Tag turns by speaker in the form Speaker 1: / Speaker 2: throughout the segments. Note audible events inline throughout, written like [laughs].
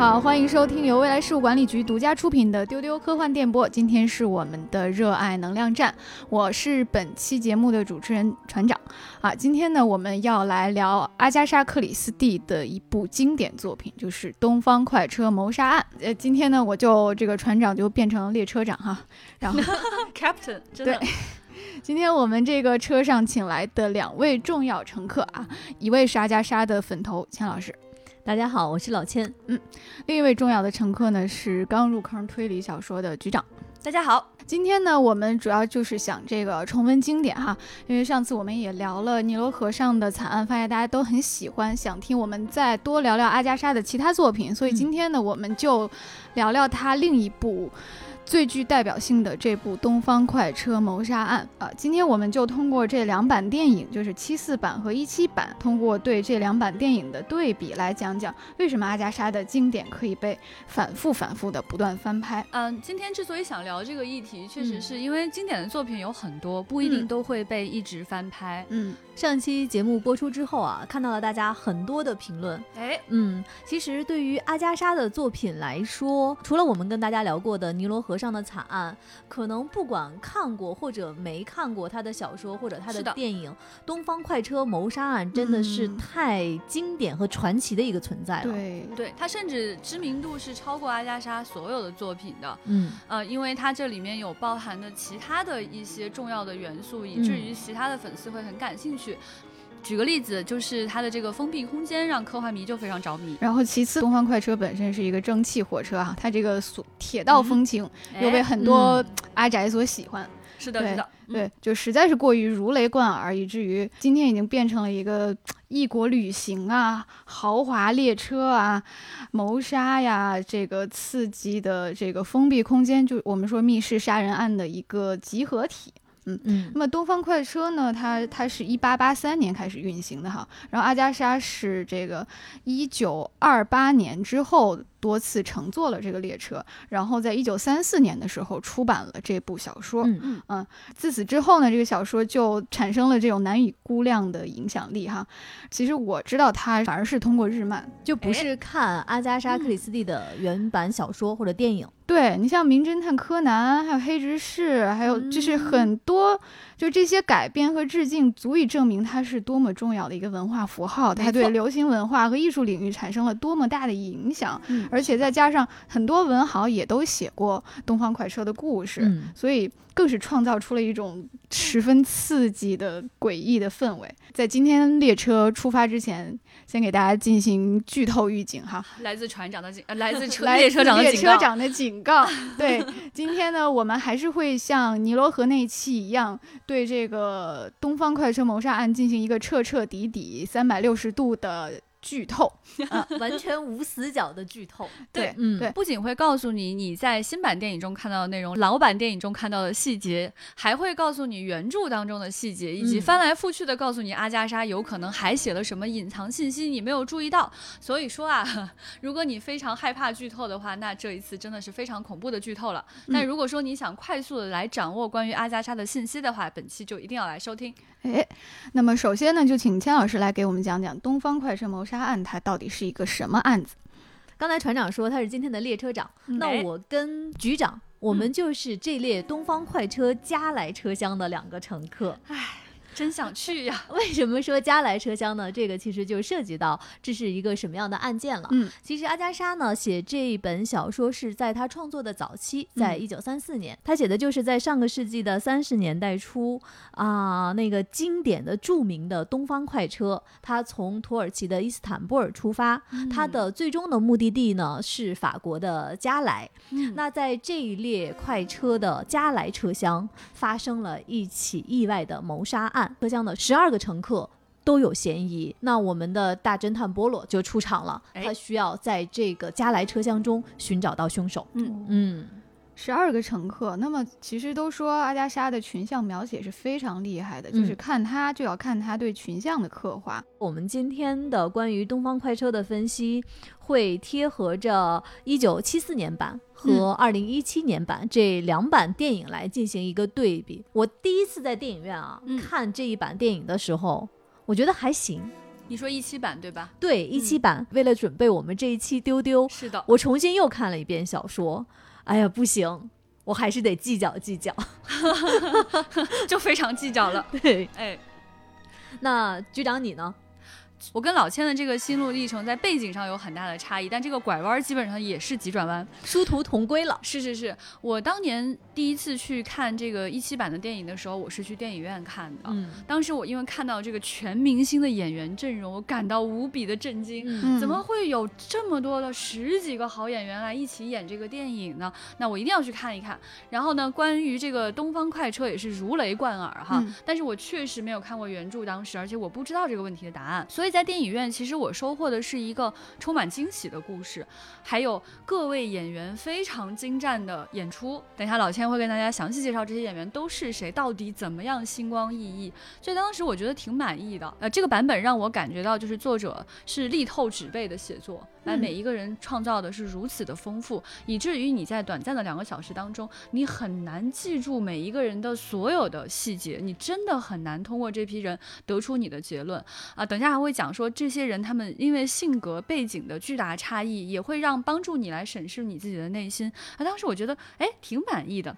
Speaker 1: 好，欢迎收听由未来事务管理局独家出品的《丢丢科幻电波》。今天是我们的热爱能量站，我是本期节目的主持人船长。啊，今天呢，我们要来聊阿加莎·克里斯蒂的一部经典作品，就是《东方快车谋杀案》。呃，今天呢，我就这个船长就变成了列车长哈，然后 [laughs]
Speaker 2: Captain，真的。
Speaker 1: 今天我们这个车上请来的两位重要乘客啊，一位是阿加莎的粉头钱老师。
Speaker 3: 大家好，我是老千。
Speaker 1: 嗯，另一位重要的乘客呢是刚入坑推理小说的局长。
Speaker 2: 大家好，
Speaker 1: 今天呢我们主要就是想这个重温经典哈，因为上次我们也聊了尼罗河上的惨案，发现大家都很喜欢，想听我们再多聊聊阿加莎的其他作品，所以今天呢我们就聊聊他另一部。最具代表性的这部《东方快车谋杀案》啊，今天我们就通过这两版电影，就是七四版和一七版，通过对这两版电影的对比来讲讲，为什么阿加莎的经典可以被反复反复的不断翻拍。
Speaker 2: 嗯，今天之所以想聊这个议题，确实是因为经典的作品有很多，不一定都会被一直翻拍。
Speaker 1: 嗯，
Speaker 3: 上期节目播出之后啊，看到了大家很多的评论。
Speaker 2: 哎，
Speaker 3: 嗯，其实对于阿加莎的作品来说，除了我们跟大家聊过的《尼罗河》。上的惨案，可能不管看过或者没看过他的小说或者他的电影，《东方快车谋杀案》真的是太经典和传奇的一个存在了。
Speaker 1: 对，
Speaker 2: 对他甚至知名度是超过阿加莎所有的作品的。
Speaker 3: 嗯，
Speaker 2: 呃，因为它这里面有包含的其他的一些重要的元素，以至于其他的粉丝会很感兴趣。举个例子，就是它的这个封闭空间让科幻迷就非常着迷。
Speaker 1: 然后其次，东方快车本身是一个蒸汽火车啊，它这个所铁道风情又被很多阿宅所喜欢。
Speaker 2: 是的，是的，
Speaker 1: 对，就实在是过于如雷贯耳，以至于今天已经变成了一个异国旅行啊、豪华列车啊、谋杀呀这个刺激的这个封闭空间，就我们说密室杀人案的一个集合体。嗯嗯，那么东方快车呢？它它是一八八三年开始运行的哈，然后阿加莎是这个一九二八年之后。多次乘坐了这个列车，然后在一九三四年的时候出版了这部小说。
Speaker 3: 嗯
Speaker 1: 嗯，自此之后呢，这个小说就产生了这种难以估量的影响力哈。其实我知道它反而是通过日漫，
Speaker 3: 就不是看阿加莎·克里斯蒂的原版小说或者电影。
Speaker 1: 对你像《名侦探柯南》、还有《黑执事》，还有就是很多，就这些改编和致敬，足以证明它是多么重要的一个文化符号，它对流行文化和艺术领域产生了多么大的影响。而且再加上很多文豪也都写过东方快车的故事，所以更是创造出了一种十分刺激的诡异的氛围。在今天列车出发之前，先给大家进行剧透预警哈，[laughs]
Speaker 2: 来自船长的警，来自车 [laughs] 列车长的
Speaker 1: 列车长的警告。对，今天呢，我们还是会像尼罗河那期一样，对这个东方快车谋杀案进行一个彻彻底底三百六十度的。剧透啊，[laughs]
Speaker 3: 完全无死角的剧透。[laughs]
Speaker 1: 对，嗯，对，
Speaker 2: 不仅会告诉你你在新版电影中看到的内容，老版电影中看到的细节，还会告诉你原著当中的细节，以及翻来覆去的告诉你阿加莎有可能还写了什么隐藏信息你没有注意到。所以说啊，[laughs] 如果你非常害怕剧透的话，那这一次真的是非常恐怖的剧透了。但如果说你想快速的来掌握关于阿加莎的信息的话，本期就一定要来收听。
Speaker 1: 哎，那么首先呢，就请千老师来给我们讲讲东方快车谋杀案，它到底是一个什么案子？
Speaker 3: 刚才船长说他是今天的列车长，那我跟局长，我们就是这列东方快车加来车厢的两个乘客。
Speaker 2: 唉。真想去呀！[laughs]
Speaker 3: 为什么说加来车厢呢？这个其实就涉及到这是一个什么样的案件了。
Speaker 1: 嗯，
Speaker 3: 其实阿加莎呢写这一本小说是在她创作的早期，在一九三四年，她写的就是在上个世纪的三十年代初啊，那个经典的著名的东方快车，它从土耳其的伊斯坦布尔出发，它的最终的目的地呢是法国的加莱。那在这一列快车的加莱车厢发生了一起意外的谋杀案。车厢的十二个乘客都有嫌疑，那我们的大侦探波洛就出场了，他需要在这个加来车厢中寻找到凶手。
Speaker 1: 嗯。
Speaker 3: 嗯，
Speaker 1: 十二个乘客，那么其实都说阿加莎的群像描写是非常厉害的，就是看他就要看他对群像的刻画。
Speaker 3: 我们今天的关于东方快车的分析会贴合着一九七四年版。和二零一七年版这两版电影来进行一个对比。我第一次在电影院啊看这一版电影的时候，我觉得还行，
Speaker 2: 你说一期版对吧？
Speaker 3: 对，一期版。为了准备我们这一期丢丢，
Speaker 2: 是的，
Speaker 3: 我重新又看了一遍小说。哎呀，不行，我还是得计较计较 [laughs] [laughs]
Speaker 2: 就非常计较了。
Speaker 3: 对，
Speaker 2: 哎，
Speaker 3: 那局长你呢？
Speaker 2: 我跟老千的这个心路历程在背景上有很大的差异，但这个拐弯基本上也是急转弯，
Speaker 3: 殊途同归了。
Speaker 2: 是是是，我当年第一次去看这个一七版的电影的时候，我是去电影院看的。
Speaker 3: 嗯，
Speaker 2: 当时我因为看到这个全明星的演员阵容，我感到无比的震惊。
Speaker 3: 嗯
Speaker 2: 怎么会有这么多的十几个好演员来一起演这个电影呢？那我一定要去看一看。然后呢，关于这个《东方快车》也是如雷贯耳哈，
Speaker 1: 嗯
Speaker 2: 但是我确实没有看过原著，当时而且我不知道这个问题的答案，所以在电影院其实我收获的是一个充满惊喜的故事，还有各位演员非常精湛的演出。等一下老千会跟大家详细介绍这些演员都是谁，到底怎么样星光熠熠。所以当时我觉得挺满意的。呃，这个版本让我感觉到就是作者是力透纸背的写作，把
Speaker 1: 嗯
Speaker 2: 每一个人创造的是如此的丰富，以至于你在短暂的两个小时当中，你很难记住每一个人的所有的细节，你真的很难通过这批人得出你的结论啊。等一下还会讲说这些人他们因为性格背景的巨大差异，也会让帮助你来审视你自己的内心。啊，当时我觉得哎挺满意的。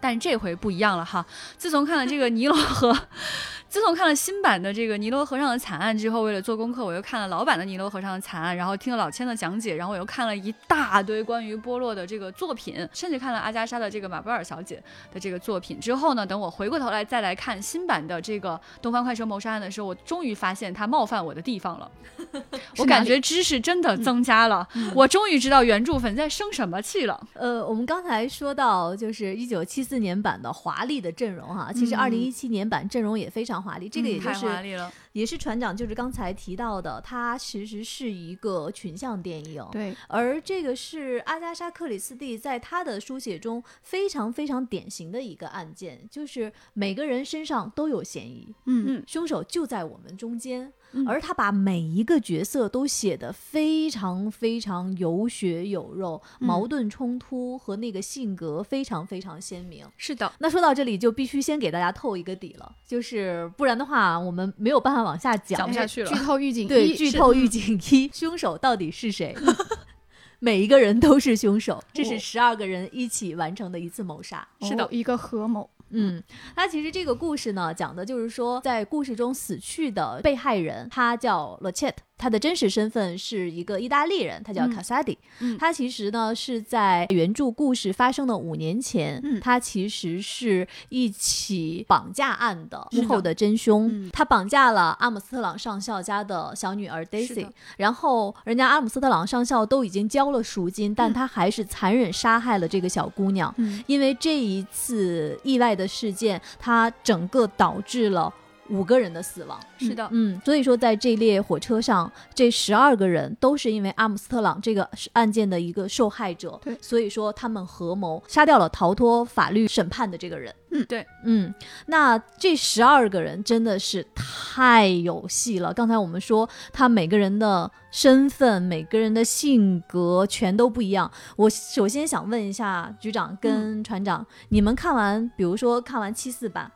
Speaker 2: 但这回不一样了哈！自从看了这个尼罗河，[laughs] 自从看了新版的这个尼罗河上的惨案之后，为了做功课，我又看了老版的尼罗河上的惨案，然后听了老千的讲解，然后我又看了一大堆关于波洛的这个作品，甚至看了阿加莎的这个马布尔小姐的这个作品之后呢，等我回过头来再来看新版的这个《东方快车谋杀案》的时候，我终于发现他冒犯我的地方了。[laughs] 我感觉知识真的增加了，我终于知道原著粉在生什么气了。
Speaker 3: 呃，我们刚才说到就是一九七四年版的华丽的阵容哈，其实
Speaker 1: 嗯
Speaker 3: 二零一七年版阵容也非常华丽，这个也就
Speaker 2: 太
Speaker 3: 是
Speaker 2: 华丽了，
Speaker 3: 也是船长就是刚才提到的，它其实是一个群像电影。
Speaker 1: 对，
Speaker 3: 而这个是阿加莎·克里斯蒂在她的书写中非常非常典型的一个案件，就是每个人身上都有嫌疑，
Speaker 1: 嗯嗯。
Speaker 3: 凶手就在我们中间，
Speaker 2: 嗯
Speaker 3: 而他把每一个角色都写得非常非常有血有肉，
Speaker 1: 嗯
Speaker 3: 矛盾冲突和那个性格非常非常鲜明。
Speaker 2: 是的，
Speaker 3: 那说到这里，就必须先给大家透一个底了，就是不然的话，我们没有办法往下讲。
Speaker 2: 讲不下去了
Speaker 1: 剧透预警
Speaker 3: 对，
Speaker 1: 一是
Speaker 3: 剧透预警一，凶手到底是谁？[laughs] 每一个人都是凶手，这是
Speaker 1: 哦
Speaker 3: 十二个人一起完成的一次谋杀。
Speaker 2: 是的
Speaker 1: 哦一个合谋，
Speaker 3: 嗯，他其实这个故事呢，讲的就是说，在故事中死去的被害人，他叫罗切特他的真实身份是一个意大利人，他叫
Speaker 1: 嗯。
Speaker 3: 卡萨迪。
Speaker 2: 嗯。
Speaker 3: 他其实呢是在原著故事发生的五年前，
Speaker 1: 嗯。
Speaker 3: 他其实是一起绑架案的幕后的真凶。
Speaker 1: 嗯。
Speaker 3: 他绑架了阿姆斯特朗上校家的小女儿 Daisy，然后人家阿姆斯特朗上校都已经交了赎金，但
Speaker 1: 嗯。
Speaker 3: 他还是残忍杀害了这个小姑娘。
Speaker 1: 嗯。
Speaker 3: 因为这一次意外的事件，他整个导致了五个人的死亡。
Speaker 2: 是的，
Speaker 3: 嗯，所以说在这列火车上，这十二个人都是因为阿姆斯特朗这个案件的一个受害者，
Speaker 1: 对
Speaker 3: 所以说他们合谋杀掉了逃脱法律审判的这个人。
Speaker 1: 嗯
Speaker 2: 对，
Speaker 3: 嗯，那这十二个人真的是太有戏了。刚才我们说，他每个人的身份、每个人的性格全都不一样。我首先想问一下局长跟船长，你们看完，比如说看完七四版，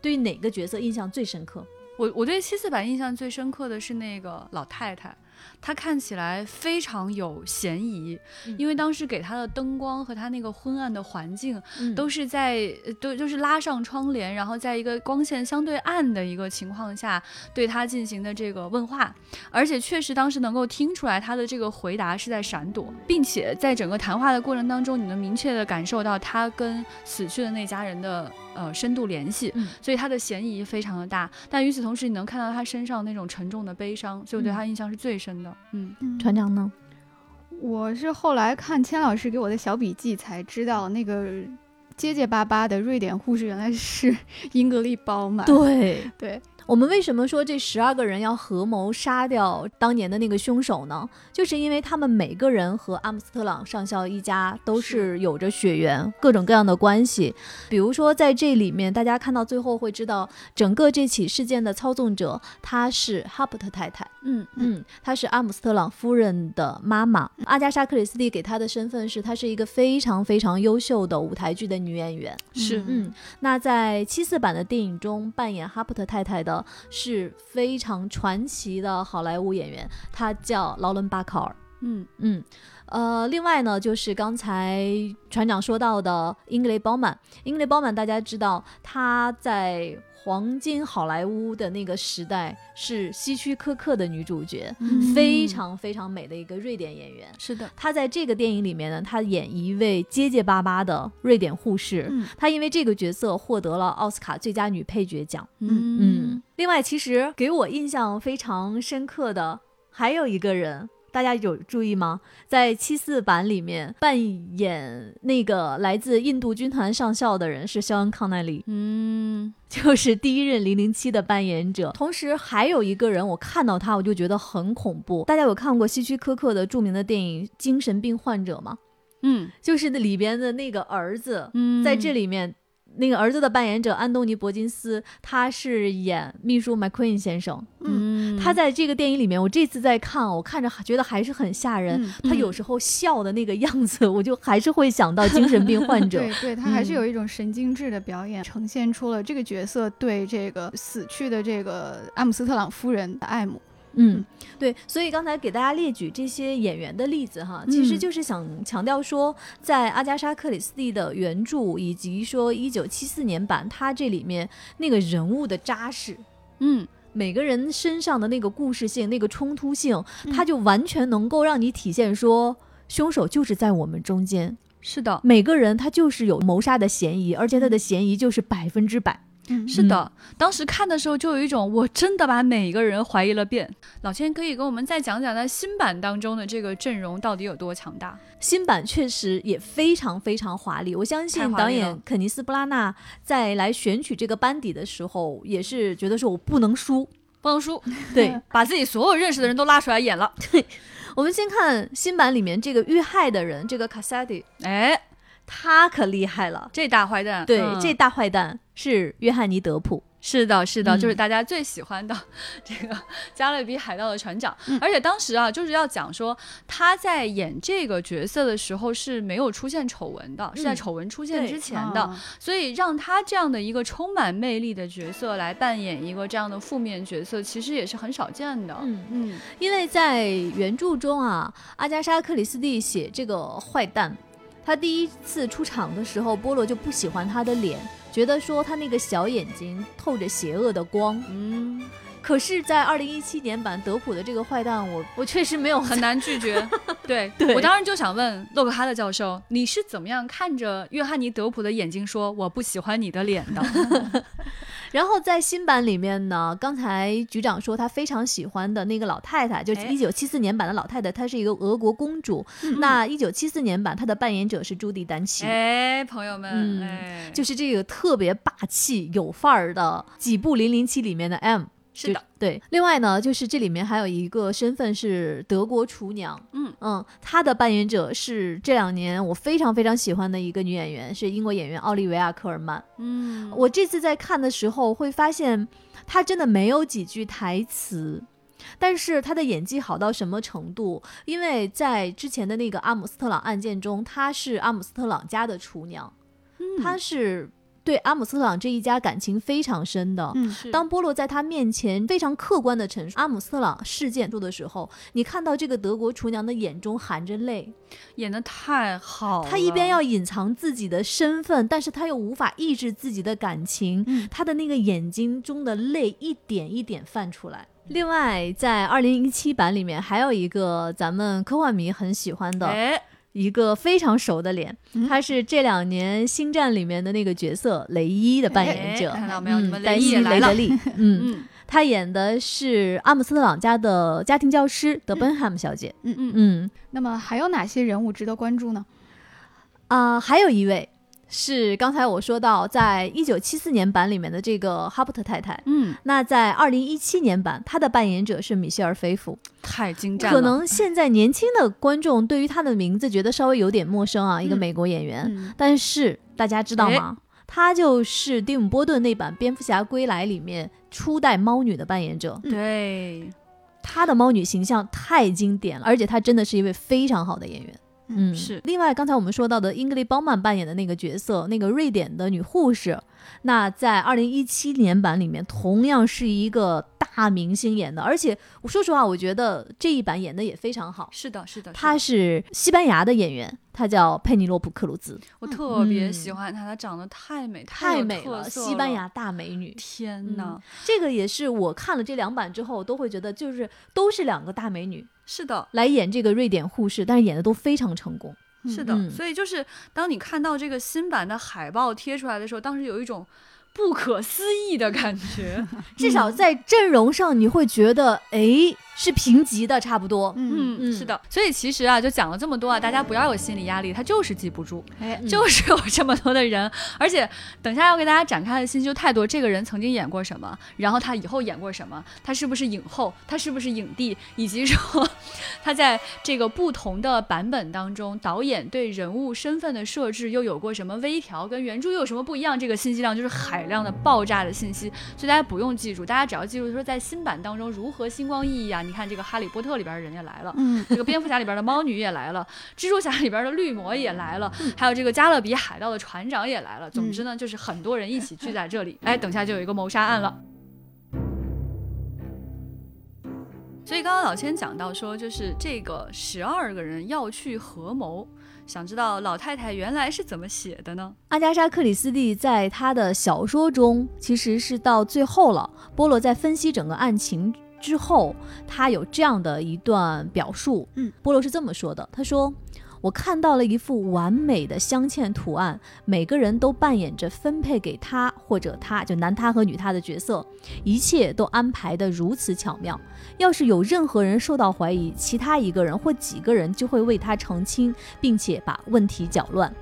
Speaker 3: 对于哪个角色印象最深刻？
Speaker 2: 我我对七四版印象最深刻的是那个老太太，她看起来非常有嫌疑，
Speaker 3: 嗯。
Speaker 2: 因为当时给她的灯光和她那个昏暗的环境，
Speaker 3: 嗯。
Speaker 2: 都是在呃都就是拉上窗帘，然后在一个光线相对暗的一个情况下对她进行的这个问话，而且确实当时能够听出来她的这个回答是在闪躲，并且在整个谈话的过程当中，你能明确的感受到她跟死去的那家人的呃深度联系，
Speaker 3: 嗯
Speaker 2: 所以他的嫌疑非常的大，但与此同时，你能看到他身上那种沉重的悲伤，所以我对他印象是最深的。嗯，
Speaker 1: 嗯
Speaker 3: 船长呢？
Speaker 1: 我是后来看千老师给我的小笔记才知道，那个结结巴巴的瑞典护士原来是 [laughs] 英格丽褒曼。
Speaker 3: 对，
Speaker 1: 对，
Speaker 3: 我们为什么说这十二个人要合谋杀掉当年的那个凶手呢？就是因为他们每个人和阿姆斯特朗上校一家都是有着血缘，各种各样的关系。比如说在这里面，大家看到最后会知道，整个这起事件的操纵者她是哈伯特太太。
Speaker 2: 嗯
Speaker 3: 嗯，她是阿姆斯特朗夫人的妈妈。阿加莎·克里斯蒂给她的身份是，她是一个非常非常优秀的舞台剧的女演员。
Speaker 2: 是
Speaker 3: 嗯，那在七四版的电影中扮演哈珀特太太的是非常传奇的好莱坞演员，她叫劳伦·巴考尔。
Speaker 2: 嗯
Speaker 3: 嗯，呃，另外呢，就是刚才船长说到的英格雷·褒曼。英格雷·褒曼大家知道，她在黄金好莱坞的那个时代是希区柯克的女主角，
Speaker 1: 嗯
Speaker 3: 非常非常美的一个瑞典演员。
Speaker 2: 是的，
Speaker 3: 她在这个电影里面呢，她演一位结结巴巴的瑞典护士。
Speaker 1: 嗯
Speaker 3: 她因为这个角色获得了奥斯卡最佳女配角奖。
Speaker 2: 嗯
Speaker 3: 嗯，另外，其实给我印象非常深刻的还有一个人，大家有注意吗？在七四版里面扮演那个来自印度军团上校的人是肖恩·康奈利，
Speaker 2: 嗯
Speaker 3: 就是第一任零零七的扮演者。同时还有一个人，我看到他我就觉得很恐怖。大家有看过希区柯克的著名的电影《精神病患者》吗？
Speaker 2: 嗯
Speaker 3: 就是那里边的那个儿子，
Speaker 2: 嗯，
Speaker 3: 在这里面，那个儿子的扮演者安东尼·伯金斯，他是演秘书 McQueen 先生。
Speaker 2: 嗯，
Speaker 3: 他在这个电影里面，我这次在看，我看着还觉得还是很吓人。
Speaker 1: 嗯。
Speaker 3: 他有时候笑的那个样子，[laughs] 我就还是会想到精神病患者。
Speaker 1: 对对，他还是
Speaker 3: 嗯
Speaker 1: 有一种神经质的表演，呈现出了这个角色对这个死去的这个阿姆斯特朗夫人的爱慕。
Speaker 3: 嗯，对，所以刚才给大家列举这些演员的例子哈，其实
Speaker 1: 嗯
Speaker 3: 就是想强调说，在阿加莎·克里斯蒂的原著以及说一九七四年版，它这里面那个人物的扎实，
Speaker 2: 嗯
Speaker 3: 每个人身上的那个故事性、那个冲突性，
Speaker 1: 嗯
Speaker 3: 它就完全能够让你体现说，凶手就是在我们中间，
Speaker 2: 是的。
Speaker 3: 每个人他就是有谋杀的嫌疑，而且他的嫌疑就是百分之百。
Speaker 1: 嗯
Speaker 2: 是的，当时看的时候就有一种我真的把每一个人怀疑了遍。老千可以跟我们再讲讲在新版当中的这个阵容到底有多强大？
Speaker 3: 新版确实也非常非常华丽，我相信导演肯尼斯·布拉纳在来选取这个班底的时候，也是觉得说我不能输。
Speaker 2: 不能输，
Speaker 3: 对 [laughs]
Speaker 2: 把自己所有认识的人都拉出来演了。[laughs]
Speaker 3: 我们先看新版里面这个遇害的人，这个卡萨迪，
Speaker 2: 哎，
Speaker 3: 他可厉害了。
Speaker 2: 这大坏蛋，
Speaker 3: 对，
Speaker 2: 嗯
Speaker 3: 这大坏蛋是约翰尼·德普。
Speaker 2: 是的，是的，
Speaker 3: 嗯
Speaker 2: 就是大家最喜欢的这个加勒比海盗的船长。
Speaker 1: 嗯
Speaker 2: 而且当时啊，就是要讲说他在演这个角色的时候是没有出现丑闻的，是在
Speaker 3: 嗯
Speaker 2: 丑闻出现之前的。
Speaker 1: 啊
Speaker 2: 所以让他这样的一个充满魅力的角色来扮演一个这样的负面角色，其实也是很少见的。
Speaker 3: 嗯，
Speaker 2: 嗯
Speaker 3: 因为在原著中啊，阿加莎·克里斯蒂写这个坏蛋，他第一次出场的时候，波罗就不喜欢他的脸，觉得说他那个小眼睛透着邪恶的光。
Speaker 2: 嗯，
Speaker 3: 可是，在二零一七年版德普的这个坏蛋，我我确实没有
Speaker 2: 很难拒绝。[laughs] 对
Speaker 3: 对
Speaker 2: 我当时就想问洛克哈德教授，你是怎么样看着约翰尼·德普的眼睛说我不喜欢你的脸的？[laughs] [laughs]
Speaker 3: 然后在新版里面呢，刚才局长说他非常喜欢的那个老太太，就一九七四年版的老太太，她是一个俄国公主。
Speaker 1: 嗯
Speaker 3: 那一九七四年版她的扮演者是朱迪丹奇。
Speaker 2: 哎，朋友们，
Speaker 3: 嗯
Speaker 2: 哎，
Speaker 3: 就是这个特别霸气有范儿的几部零零七里面的 M，
Speaker 2: 是的，
Speaker 3: 对。另外呢，就是这里面还有一个身份是德国厨娘，
Speaker 2: 嗯
Speaker 3: 嗯，她的扮演者是这两年我非常非常喜欢的一个女演员，是英国演员奥利维亚科尔曼。
Speaker 2: 嗯，
Speaker 3: 我这次在看的时候会发现，她真的没有几句台词。但是她的演技好到什么程度？因为在之前的那个阿姆斯特朗案件中，她是阿姆斯特朗家的厨娘，
Speaker 2: 嗯
Speaker 3: 她是对阿姆斯特朗这一家感情非常深的。
Speaker 1: 嗯
Speaker 2: 是
Speaker 3: 当波洛在他面前非常客观的陈述阿姆斯特朗事件的时候，你看到这个德国厨娘的眼中含着泪，
Speaker 2: 演的太好了，
Speaker 3: 他一边要隐藏自己的身份，但是他又无法抑制自己的感情，
Speaker 1: 嗯
Speaker 3: 她的那个眼睛中的泪一点一点泛出来。另外，在二零一七版里面还有一个咱们科幻迷很喜欢的
Speaker 2: 哎，
Speaker 3: 一个非常熟的脸，
Speaker 1: 嗯。
Speaker 3: 他是这两年《星战》里面的那个角色雷伊的扮演者，
Speaker 2: 哎看到没有？
Speaker 3: 嗯，丹西
Speaker 2: 雷伊来了，
Speaker 3: 雷德利，[laughs] 嗯，
Speaker 2: 嗯。
Speaker 3: 他演的是阿姆斯特朗家的家庭教师德本汉姆小姐，
Speaker 2: 嗯嗯，
Speaker 3: 嗯。
Speaker 1: 那么还有哪些人物值得关注呢？
Speaker 3: 啊、还有一位是刚才我说到，在一九七四年版里面的这个哈伯特太太。
Speaker 2: 嗯，
Speaker 3: 那在二零一七年版，她的扮演者是米歇尔菲夫。
Speaker 2: 太精湛了，
Speaker 3: 可能现在年轻的观众对于她的名字觉得稍微有点陌生啊，一个
Speaker 2: 嗯
Speaker 3: 美国演员。
Speaker 1: 嗯
Speaker 3: 但是大家知道吗？她就是蒂姆·波顿那版《蝙蝠侠归来》里面初代猫女的扮演者。
Speaker 2: 对，
Speaker 3: 她的猫女形象太经典了，而且她真的是一位非常好的演员。嗯，
Speaker 2: 是。
Speaker 3: 另外，刚才我们说到的英格丽·褒曼扮演的那个角色，那个瑞典的女护士，那在二零一七年版里面同样是一个大明星演的，而且我说实话，我觉得这一版演的也非常好。
Speaker 2: 是的，是的，
Speaker 3: 她是西班牙的演员，她叫佩尼洛普·克鲁兹，
Speaker 2: 我特别
Speaker 3: 嗯。
Speaker 2: 喜欢她，她长得太美，
Speaker 3: 太美了，西班牙大美女。
Speaker 2: 天呐，
Speaker 3: 这个也是我看了这两版之后，都会觉得就是都是两个大美女
Speaker 2: 是的，
Speaker 3: 来演这个瑞典护士，但是演的都非常成功。
Speaker 2: 是的，
Speaker 3: 嗯
Speaker 2: 所以就是当你看到这个新版的海报贴出来的时候，当时有一种不可思议的感觉。[laughs]
Speaker 3: 至少在阵容上，你会觉得，哎，是平级的，差不多。
Speaker 1: 嗯，
Speaker 2: 嗯，是的，所以其实啊，就讲了这么多啊，大家不要有心理压力，他就是记不住，
Speaker 1: 哎，
Speaker 3: 嗯
Speaker 2: 就是有这么多的人，而且等下要给大家展开的信息就太多。这个人曾经演过什么，然后他以后演过什么，他是不是影后，他是不是影帝，以及说他在这个不同的版本当中，导演对人物身份的设置又有过什么微调，跟原著又有什么不一样？这个信息量就是海量的爆炸的信息，所以大家不用记住，大家只要记住说在新版当中如何星光熠熠啊！你看这个《哈利波特》里边的人也来了。
Speaker 1: 嗯，
Speaker 2: 这个蝙蝠侠里边的猫女也来了，蜘蛛侠里边的绿魔也来了，还有这个加勒比海盗的船长也来了。总之呢，就是很多人一起聚在这里。哎，等下就有一个谋杀案了。所以刚刚老千讲到说，就是这个十二个人要去合谋，想知道老太太原来是怎么写的呢？
Speaker 3: 阿加莎·克里斯蒂在她的小说中，其实是到最后了，波罗在分析整个案情之后，他有这样的一段表述。
Speaker 1: 嗯，
Speaker 3: 波罗是这么说的：“他说，我看到了一幅完美的镶嵌图案，每个人都扮演着分配给他或者他就男他和女他的角色，一切都安排得如此巧妙。要是有任何人受到怀疑，其他一个人或几个人就会为他澄清，并且把问题搅乱。”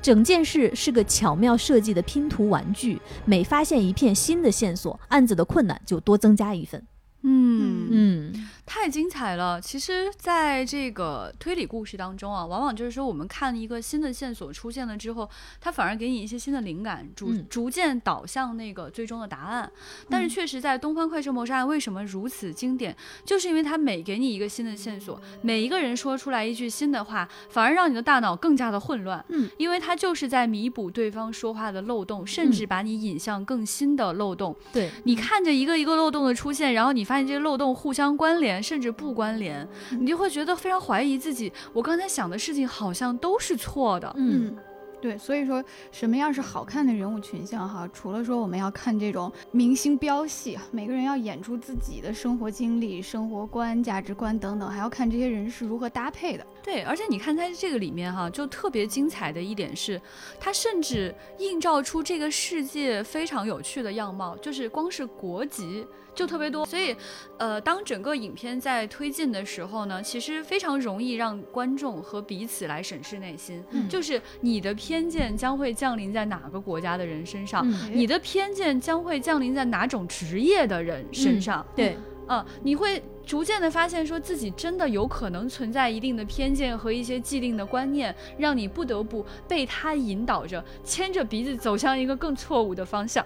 Speaker 3: 整件事是个巧妙设计的拼图玩具，每发现一片新的线索，案子的困难就多增加一分。
Speaker 2: 嗯。
Speaker 3: 嗯。
Speaker 2: 太精彩了！其实，在这个推理故事当中啊，往往就是说，我们看一个新的线索出现了之后，它反而给你一些新的灵感，逐、
Speaker 3: 嗯
Speaker 2: 逐渐导向那个最终的答案。但是，确实在《东方快车谋杀案》为什么如此经典，就是因为它每给你一个新的线索，每一个人说出来一句新的话，反而让你的大脑更加的混乱。
Speaker 1: 嗯，
Speaker 2: 因为它就是在弥补对方说话的漏洞，甚至把你引向更新的漏洞。
Speaker 3: 对，
Speaker 2: 你看着一个一个漏洞的出现，然后你发现这些漏洞互相关联，甚至不关联，你就会觉得非常怀疑自己。我刚才想的事情好像都是错的。
Speaker 3: 嗯
Speaker 1: 嗯，对，所以说什么样是好看的人物群像哈？除了说我们要看这种明星飙戏，每个人要演出自己的生活经历、生活观、价值观等等，还要看这些人是如何搭配的。
Speaker 2: 对，而且你看在这个里面哈，就特别精彩的一点是，它甚至映照出这个世界非常有趣的样貌，就是光是国籍就特别多。所以，呃，当整个影片在推进的时候呢，其实非常容易让观众和彼此来审视内心，
Speaker 1: 嗯
Speaker 2: 就是你的偏见将会降临在哪个国家的人身上。
Speaker 3: 嗯，
Speaker 2: 你的偏见将会降临在哪种职业的人身上？
Speaker 3: 对，
Speaker 2: 嗯，你会逐渐的发现，说自己真的有可能存在一定的偏见和一些既定的观念，让你不得不被他引导着，牵着鼻子走向一个更错误的方向。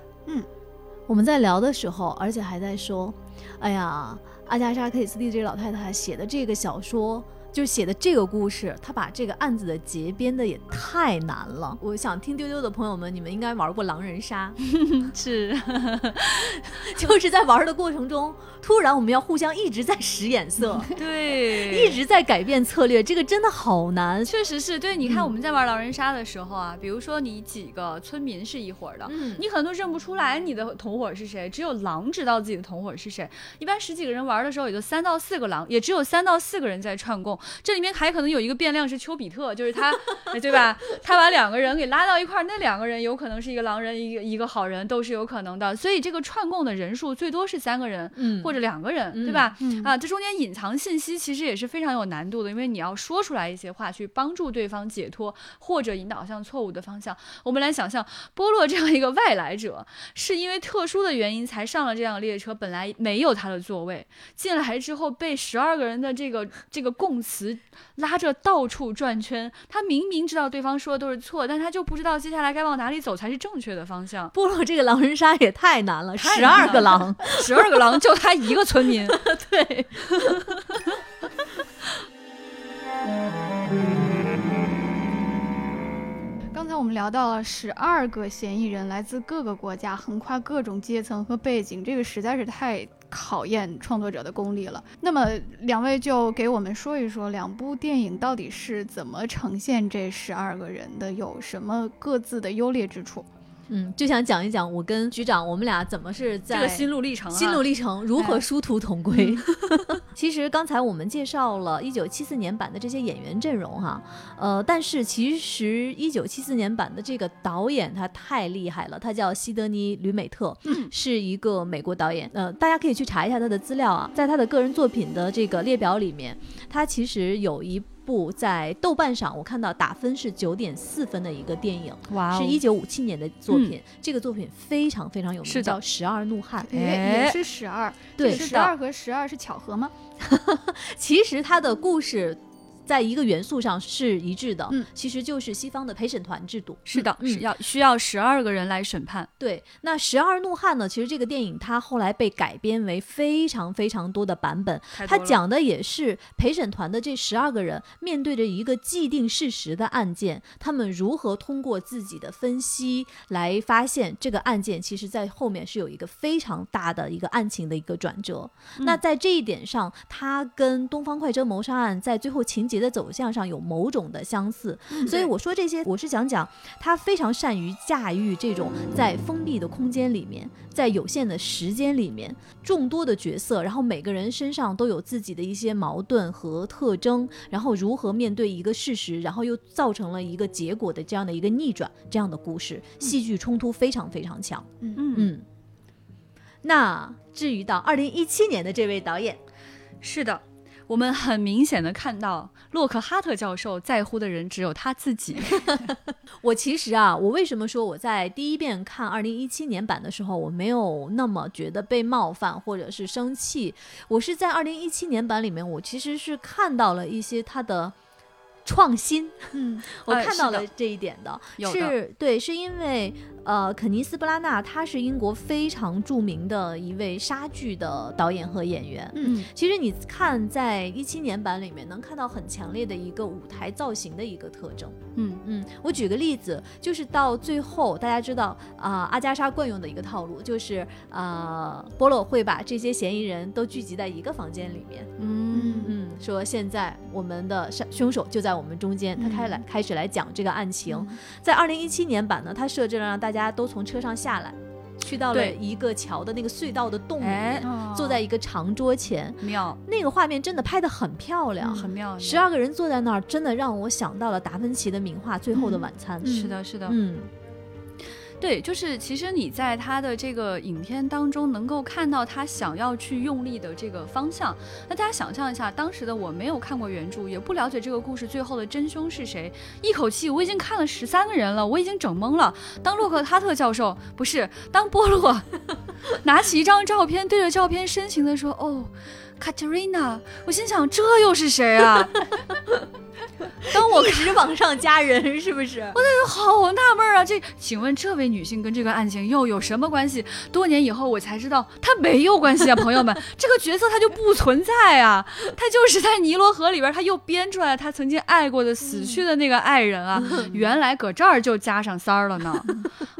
Speaker 3: 我们在聊的时候，而且还在说，哎呀，阿加莎·克里斯蒂这个老太太写的这个小说。就写的这个故事，他把这个案子的结编的也太难了。我想听丢丢的朋友们，你们应该玩过狼人杀，[laughs]
Speaker 2: 是，[laughs]
Speaker 3: 就是在玩的过程中，突然我们要互相一直在使眼色，[laughs]
Speaker 2: 对，
Speaker 3: 一直在改变策略，这个真的好难。
Speaker 2: 确实是对。你看
Speaker 3: 嗯
Speaker 2: 我们在玩狼人杀的时候啊，比如说你几个村民是一伙儿的，
Speaker 3: 嗯
Speaker 2: 你可能都认不出来你的同伙是谁，只有狼知道自己的同伙是谁。一般十几个人玩的时候，也就三到四个狼，也只有三到四个人在串供。这里面还可能有一个变量是丘比特，就是他，哎对吧？他把两个人给拉到一块儿，那两个人有可能是一个狼人，一个一个好人，都是有可能的。所以这个串供的人数最多是三个人
Speaker 3: 嗯
Speaker 2: 或者两个人，
Speaker 3: 嗯
Speaker 2: 对吧？
Speaker 1: 嗯
Speaker 2: 啊，这中间隐藏信息其实也是非常有难度的，因为你要说出来一些话去帮助对方解脱，或者引导向错误的方向。我们来想象，波洛这样一个外来者，是因为特殊的原因才上了这辆列车，本来没有他的座位，进来之后被十二个人的这个这个供词拉着到处转圈。他明明知道对方说的都是错，但他就不知道接下来该往哪里走才是正确的方向。
Speaker 3: 菠萝这个狼人杀也太难了，十二个狼，[laughs]
Speaker 2: 十二个狼就他一个村民，[laughs]
Speaker 3: 对，[laughs]
Speaker 1: 刚才我们聊到了十二个嫌疑人来自各个国家，横跨各种阶层和背景，这个实在是太考验创作者的功力了。那么，两位就给我们说一说，两部电影到底是怎么呈现这十二个人的，有什么各自的优劣之处？
Speaker 3: 嗯，就想讲一讲我跟局长我们俩怎么是在
Speaker 2: 这个心路历程、啊，
Speaker 3: 心路历程如何
Speaker 1: 哎
Speaker 3: 殊途同归。[laughs] 其实刚才我们介绍了一九七四年版的这些演员阵容哈，呃，但是其实一九七四年版的这个导演他太厉害了，他叫西德尼·吕美特，是一个美国导演。呃，大家可以去查一下他的资料啊，在他的个人作品的这个列表里面，他其实有一。部在豆瓣上，我看到打分是九点四分的一个电影，
Speaker 2: 哇哦
Speaker 3: 是一九五七年的作品。这个作品非常非常有名，
Speaker 2: 是
Speaker 3: 叫《十二怒汉》。
Speaker 1: 也
Speaker 2: 哎
Speaker 1: 也是十二，
Speaker 3: 对
Speaker 2: 是
Speaker 1: 十二和十二是巧合吗？[laughs]
Speaker 3: 其实它的故事在一个元素上是一致的，
Speaker 1: 嗯
Speaker 3: 其实就是西方的陪审团制度。
Speaker 2: 是的，
Speaker 3: 嗯
Speaker 2: 是要需要十二个人来审判。
Speaker 3: 对，那《十二怒汉》呢？其实这个电影它后来被改编为非常非常多的版本，它讲的也是陪审团的这十二个人面对着一个既定事实的案件，他们如何通过自己的分析来发现这个案件其实在后面是有一个非常大的一个案情的一个转折。那在这一点上，它跟《东方快车谋杀案》在最后情节的走向上有某种的相似。所以我说这些，我是想讲，他非常善于驾驭这种在封闭的空间里面，在有限的时间里面，众多的角色，然后每个人身上都有自己的一些矛盾和特征，然后如何面对一个事实，然后又造成了一个结果的这样的一个逆转，这样的故事，戏剧冲突非常非常强。
Speaker 2: 嗯，
Speaker 3: 嗯，那至于到二零一七年的这位导演，
Speaker 2: 是的。我们很明显的看到，洛克哈特教授在乎的人只有他自己。[laughs]
Speaker 3: 我其实啊，我为什么说我在第一遍看二零一七年版的时候，我没有那么觉得被冒犯或者是生气？我是在二零一七年版里面，我其实是看到了一些他的创新，
Speaker 1: 嗯，[laughs]
Speaker 3: 我看到了这一点的，
Speaker 2: 是的
Speaker 3: 是对，是因为呃，肯尼斯·布拉纳他是英国非常著名的一位莎剧的导演和演员。
Speaker 1: 嗯，
Speaker 3: 其实你看，在一七年版里面能看到很强烈的一个舞台造型的一个特征。
Speaker 2: 嗯，
Speaker 3: 嗯，我举个例子，就是到最后，大家知道啊、阿加莎惯用的一个套路，就是啊，波洛会把这些嫌疑人都聚集在一个房间里面，
Speaker 2: 嗯
Speaker 3: 嗯，说现在我们的杀凶手就在我们中间，他开来、开始来讲这个案情。
Speaker 1: 嗯
Speaker 3: 在二零一七年版呢，他设置了让大家都从车上下来，去到了一个桥的那个隧道的洞里坐在一个长桌前，
Speaker 2: 妙，
Speaker 3: 那个画面真的拍得很漂亮。
Speaker 2: 很妙。
Speaker 3: 十二个人坐在那儿，真的让我想到了达芬奇的名画《最后的晚餐》
Speaker 1: 嗯
Speaker 2: 是的，是的，
Speaker 3: 嗯，
Speaker 2: 对，就是其实你在他的这个影片当中能够看到他想要去用力的这个方向。那大家想象一下，当时的我没有看过原著，也不了解这个故事最后的真凶是谁，一口气我已经看了十三个人了，我已经整懵了。当洛克哈特教授不是当波洛 [laughs] 拿起一张照片，对着照片深情地说：“哦。”卡特琳娜我心想这又是谁啊？[laughs] [laughs] 当我
Speaker 3: 一直往上加人，是不是？
Speaker 2: 我当时好纳闷啊！这，请问这位女性跟这个案情又有什么关系？多年以后我才知道，她没有关系啊，朋友们，[laughs] 这个角色她就不存在啊，她就是在尼罗河里边，她又编出来她曾经爱过的死去的那个爱人啊，原来搁这儿就加上三儿了呢。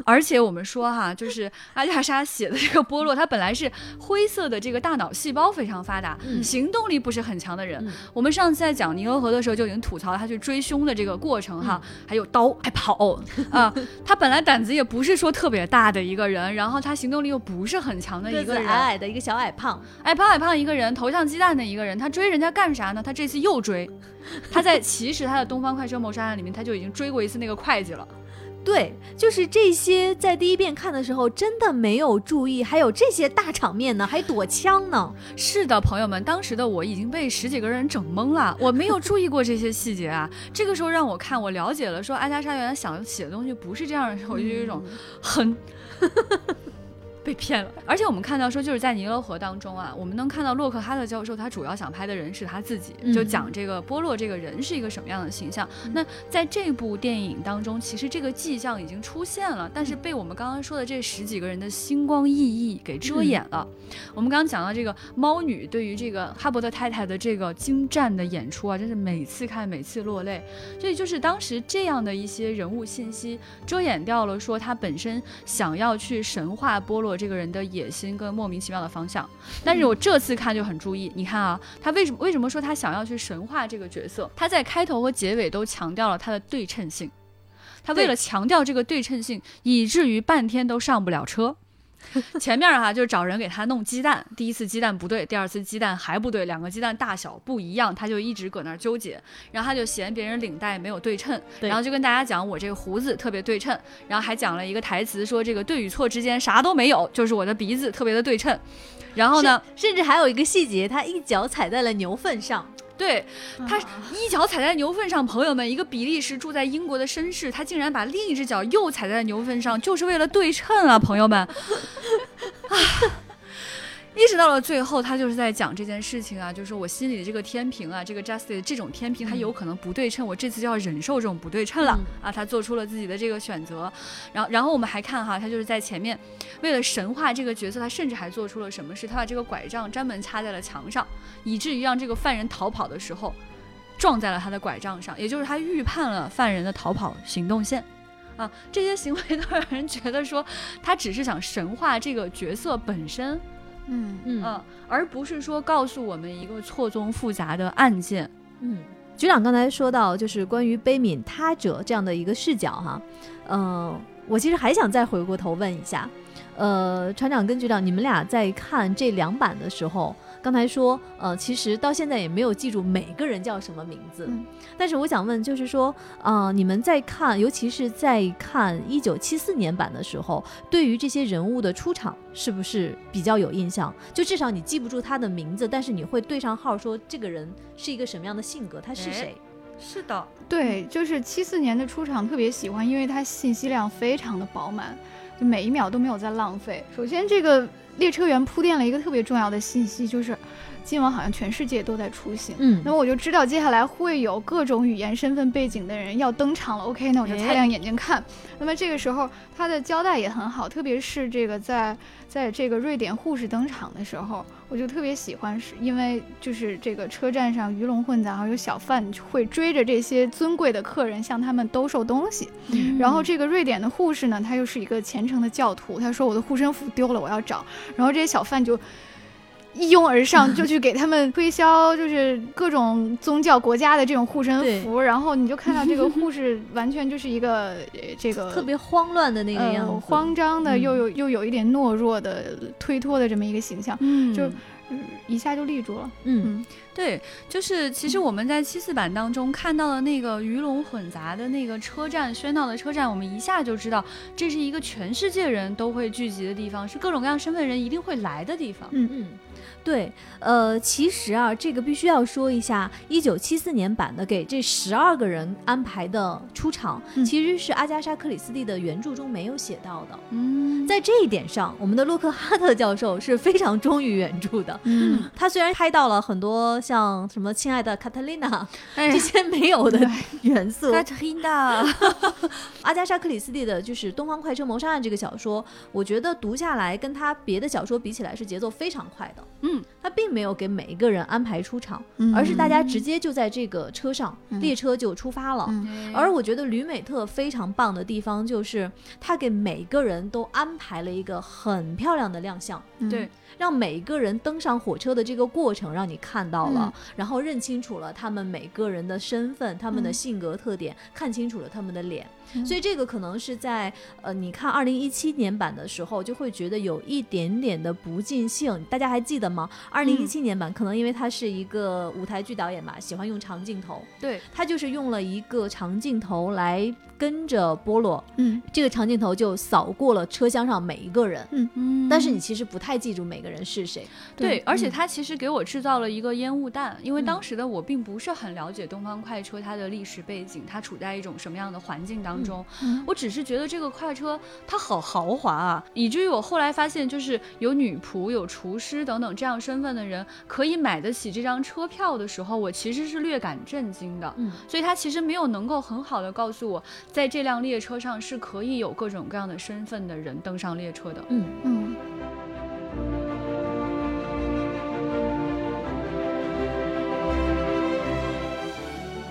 Speaker 2: 而且我们说哈，就是阿加莎写的这个波洛，他本来是灰色的这个大脑细胞非常发达，
Speaker 3: 嗯
Speaker 2: 行动力不是很强的人。
Speaker 3: 嗯
Speaker 2: 我们上次在讲尼罗河的时候就已经吐槽他去追凶的这个过程哈，还有刀还跑 [laughs] 啊，他本来胆子也不是说特别大的一个人，然后他行动力又不是很强的一个人，
Speaker 3: 矮矮的一个小矮胖，
Speaker 2: 矮胖矮胖一个人，头像鸡蛋的一个人，他追人家干啥呢？他这次又追，他在其实他的《东方快车谋杀案》里面他就已经追过一次那个会计了。
Speaker 3: 对，就是这些，在第一遍看的时候真的没有注意，还有这些大场面呢，还躲枪呢。
Speaker 2: 是的，朋友们，当时的我已经被十几个人整懵了，我没有注意过这些细节啊。这个时候让我看，我了解了，说阿加莎原来想写的东西不是这样的时候，我就有一种很被骗了。而且我们看到说，就是在尼罗河当中啊，我们能看到洛克哈特教授他主要想拍的人是他自己，
Speaker 3: 嗯
Speaker 2: 就讲这个波洛这个人是一个什么样的形象。那在这部电影当中，其实这个迹象已经出现了，但是被我们刚刚说的这十几个人的星光熠熠给遮掩了。我们刚刚讲到这个猫女对于这个哈伯特太太的这个精湛的演出啊，真是每次看每次落泪。所以就是当时这样的一些人物信息遮掩掉了，说他本身想要去神话波洛这个人的野心跟莫名其妙的方向。但是我这次看就很注意，你看啊，他为什么为什么说他想要去神化这个角色？他在开头和结尾都强调了他的对称性。他为了强调这个对称性，以至于半天都上不了车。[laughs] 前面哈、就是找人给他弄鸡蛋，第一次鸡蛋不对，第二次鸡蛋还不对，两个鸡蛋大小不一样，他就一直搁那儿纠结，然后他就嫌别人领带没有对称，
Speaker 3: 对
Speaker 2: 然后就跟大家讲我这个胡子特别对称，然后还讲了一个台词说这个对与错之间啥都没有，就是我的鼻子特别的对称，然后呢，
Speaker 3: 甚至还有一个细节，他一脚踩在了牛粪上。
Speaker 2: 对他一脚踩在牛粪上，朋友们，一个比利时住在英国的绅士，他竟然把另一只脚又踩在牛粪上，就是为了对称啊，朋友们。啊，[laughs] 一直到了最后，他就是在讲这件事情啊，就是我心里的这个天平啊，这个 justice 这种天平，它有可能不对称，我这次就要忍受这种不对称了、啊。他做出了自己的这个选择，然后，然后我们还看哈，他就是在前面为了神话这个角色，他甚至还做出了什么事？他把这个拐杖专门插在了墙上，以至于让这个犯人逃跑的时候撞在了他的拐杖上，也就是他预判了犯人的逃跑行动线。啊，这些行为都让人觉得说，他只是想神化这个角色本身，
Speaker 1: 嗯。
Speaker 3: 嗯。
Speaker 2: 呃，而不是说告诉我们一个错综复杂的案件。
Speaker 3: 嗯，局长刚才说到，就是关于悲悯他者这样的一个视角哈，呃，我其实还想再回过头问一下，呃，船长跟局长，你们俩在看这两版的时候，刚才说，呃，其实到现在也没有记住每个人叫什么名字，
Speaker 1: 嗯
Speaker 3: 但是我想问，就是说，呃，你们在看，尤其是在看一九七四年版的时候，对于这些人物的出场是不是比较有印象？就至少你记不住他的名字，但是你会对上号，说这个人是一个什么样的性格，他是
Speaker 2: 哎
Speaker 3: 谁？
Speaker 2: 是的，
Speaker 1: 对，就是七四年的出场特别喜欢，因为它信息量非常的饱满，就每一秒都没有在浪费。首先，这个列车员铺垫了一个特别重要的信息，就是今晚好像全世界都在出行。
Speaker 3: 嗯
Speaker 1: 那么我就知道接下来会有各种语言、身份背景的人要登场了。OK，那我就擦
Speaker 2: 哎
Speaker 1: 亮眼睛看。那么这个时候他的交代也很好，特别是这个在在这个瑞典护士登场的时候，我就特别喜欢，是因为就是这个车站上鱼龙混杂，然后有小贩会追着这些尊贵的客人向他们兜售东西。
Speaker 3: 嗯
Speaker 1: 然后这个瑞典的护士呢，他又是一个虔诚的教徒，他说我的护身符丢了，我要找。然后这些小贩就一拥而上，就去给他们推销，就是各种宗教国家的这种护身符。然后你就看到这个护士完全就是一个 [laughs] 呃这个
Speaker 3: 特别慌乱的那个样子，
Speaker 1: 呃、慌张的，
Speaker 3: 嗯。
Speaker 1: 又有又有一点懦弱的推脱的这么一个形象，
Speaker 2: 嗯。
Speaker 1: 就嗯一下就立住了。
Speaker 3: 嗯。
Speaker 1: 嗯。
Speaker 2: 对，就是其实我们在七四版当中看到的那个鱼龙混杂的那个车站，喧闹的车站，我们一下就知道这是一个全世界人都会聚集的地方，是各种各样身份人一定会来的地方。
Speaker 1: 嗯。
Speaker 3: 嗯，对，呃，其实啊，这个必须要说一下，一九七四年版的给这十二个人安排的出场，
Speaker 1: 嗯
Speaker 3: 其实是阿加莎·克里斯蒂的原著中没有写到的。
Speaker 2: 嗯，
Speaker 3: 在这一点上，我们的洛克哈特教授是非常忠于原著的。
Speaker 1: 嗯，
Speaker 3: 他虽然拍到了很多像什么“亲爱的卡特琳娜 [laughs] ”
Speaker 2: 哎
Speaker 3: 这些没有的 [laughs] 元素，
Speaker 2: 卡特琳娜，[laughs]
Speaker 3: 阿加莎·克里斯蒂的就是《东方快车谋杀案》这个小说，我觉得读下来跟他别的小说比起来是节奏非常快的。
Speaker 2: 嗯，
Speaker 3: 他并没有给每一个人安排出场，
Speaker 1: 嗯。
Speaker 3: 而是大家直接就在这个车上，
Speaker 1: 嗯。
Speaker 3: 列车就出发了。
Speaker 1: 嗯。
Speaker 3: 而我觉得吕美特非常棒的地方就是，他给每个人都安排了一个很漂亮的亮相，
Speaker 1: 嗯。
Speaker 2: 对，
Speaker 3: 让每个人登上火车的这个过程让你看到了，
Speaker 1: 嗯。
Speaker 3: 然后认清楚了他们每个人的身份、他们的
Speaker 1: 嗯。
Speaker 3: 性格特点，看清楚了他们的脸。
Speaker 1: 嗯
Speaker 3: 所以这个可能是在呃，你看二零一七年版的时候，就会觉得有一点点的不尽兴。大家还记得吗？二零一七年版可能因为他是一个舞台剧导演嘛，喜欢用长镜头，
Speaker 2: 对，
Speaker 3: 他就是用了一个长镜头来跟着波洛，
Speaker 1: 嗯。
Speaker 3: 这个长镜头就扫过了车厢上每一个人，
Speaker 2: 嗯。
Speaker 3: 但是你其实不太记住每个人是谁。
Speaker 2: 对，而且
Speaker 3: 嗯。
Speaker 2: 它其实给我制造了一个烟雾弹，因为
Speaker 3: 嗯。
Speaker 2: 当时的我并不是很了解东方快车它的历史背景，它处在一种什么样的环境当中。
Speaker 1: 嗯
Speaker 2: 我只是觉得这个快车它好豪华啊，以至于我后来发现，就是有女仆、有厨师等等这样身份的人可以买得起这张车票的时候，我其实是略感震惊的。
Speaker 3: 嗯
Speaker 2: 所以他其实没有能够很好的告诉我，在这辆列车上是可以有各种各样的身份的人登上列车的。
Speaker 3: 嗯
Speaker 1: 嗯。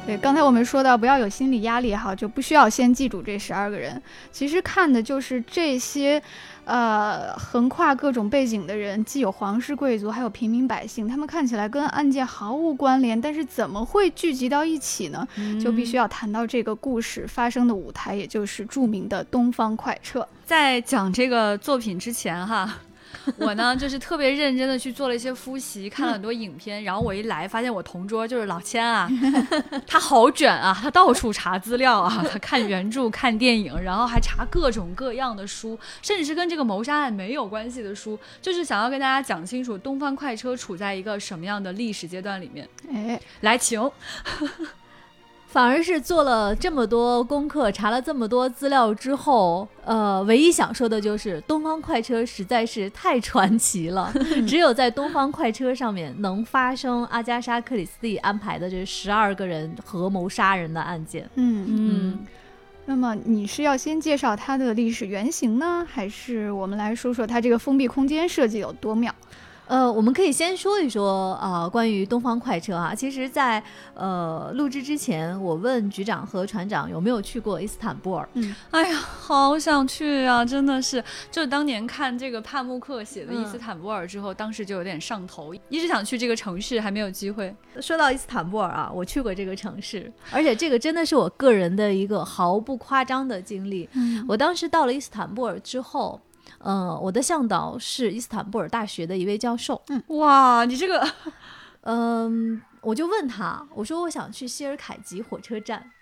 Speaker 1: 对，刚才我们说到不要有心理压力哈，就不需要先记住这十二个人。其实看的就是这些，呃，横跨各种背景的人，既有皇室贵族，还有平民百姓，他们看起来跟案件毫无关联，但是怎么会聚集到一起呢？就必须要谈到这个故事发生的舞台，也就是著名的东方快车。
Speaker 2: 在讲这个作品之前哈。[laughs] 我呢，就是特别认真的去做了一些复习，看了很多影片，然后我一来发现我同桌就是老千啊，[laughs] 他好卷啊，他到处查资料啊，他看原著、看电影，然后还查各种各样的书，甚至是跟这个谋杀案没有关系的书，就是想要跟大家讲清楚东方快车处在一个什么样的历史阶段里面。
Speaker 1: 哎，
Speaker 2: 来，请。
Speaker 3: 反而是做了这么多功课，查了这么多资料之后，呃，唯一想说的就是东方快车实在是太传奇了。[laughs] 只有在东方快车上面能发生阿加莎·克里斯蒂安排的这十二个人合谋杀人的案件。
Speaker 1: 嗯
Speaker 2: 嗯，
Speaker 1: 那么你是要先介绍它的历史原型呢，还是我们来说说它这个封闭空间设计有多妙？
Speaker 3: 呃，我们可以先说一说啊、呃关于东方快车啊。其实在，呃录制之前，我问局长和船长有没有去过伊斯坦布尔。
Speaker 2: 嗯哎呀，好想去啊！真的是，就当年看这个帕慕克写的《伊斯坦布尔》之后，当时就有点上头，一直想去这个城市，还没有机会。
Speaker 3: 说到伊斯坦布尔啊，我去过这个城市，而且这个真的是我个人的一个毫不夸张的经历。
Speaker 1: 嗯
Speaker 3: 我当时到了伊斯坦布尔之后，呃，我的向导是伊斯坦布尔大学的一位教授，嗯
Speaker 2: 哇，你这个 [laughs]
Speaker 3: 嗯，我就问他，我说我想去希尔凯吉火车站。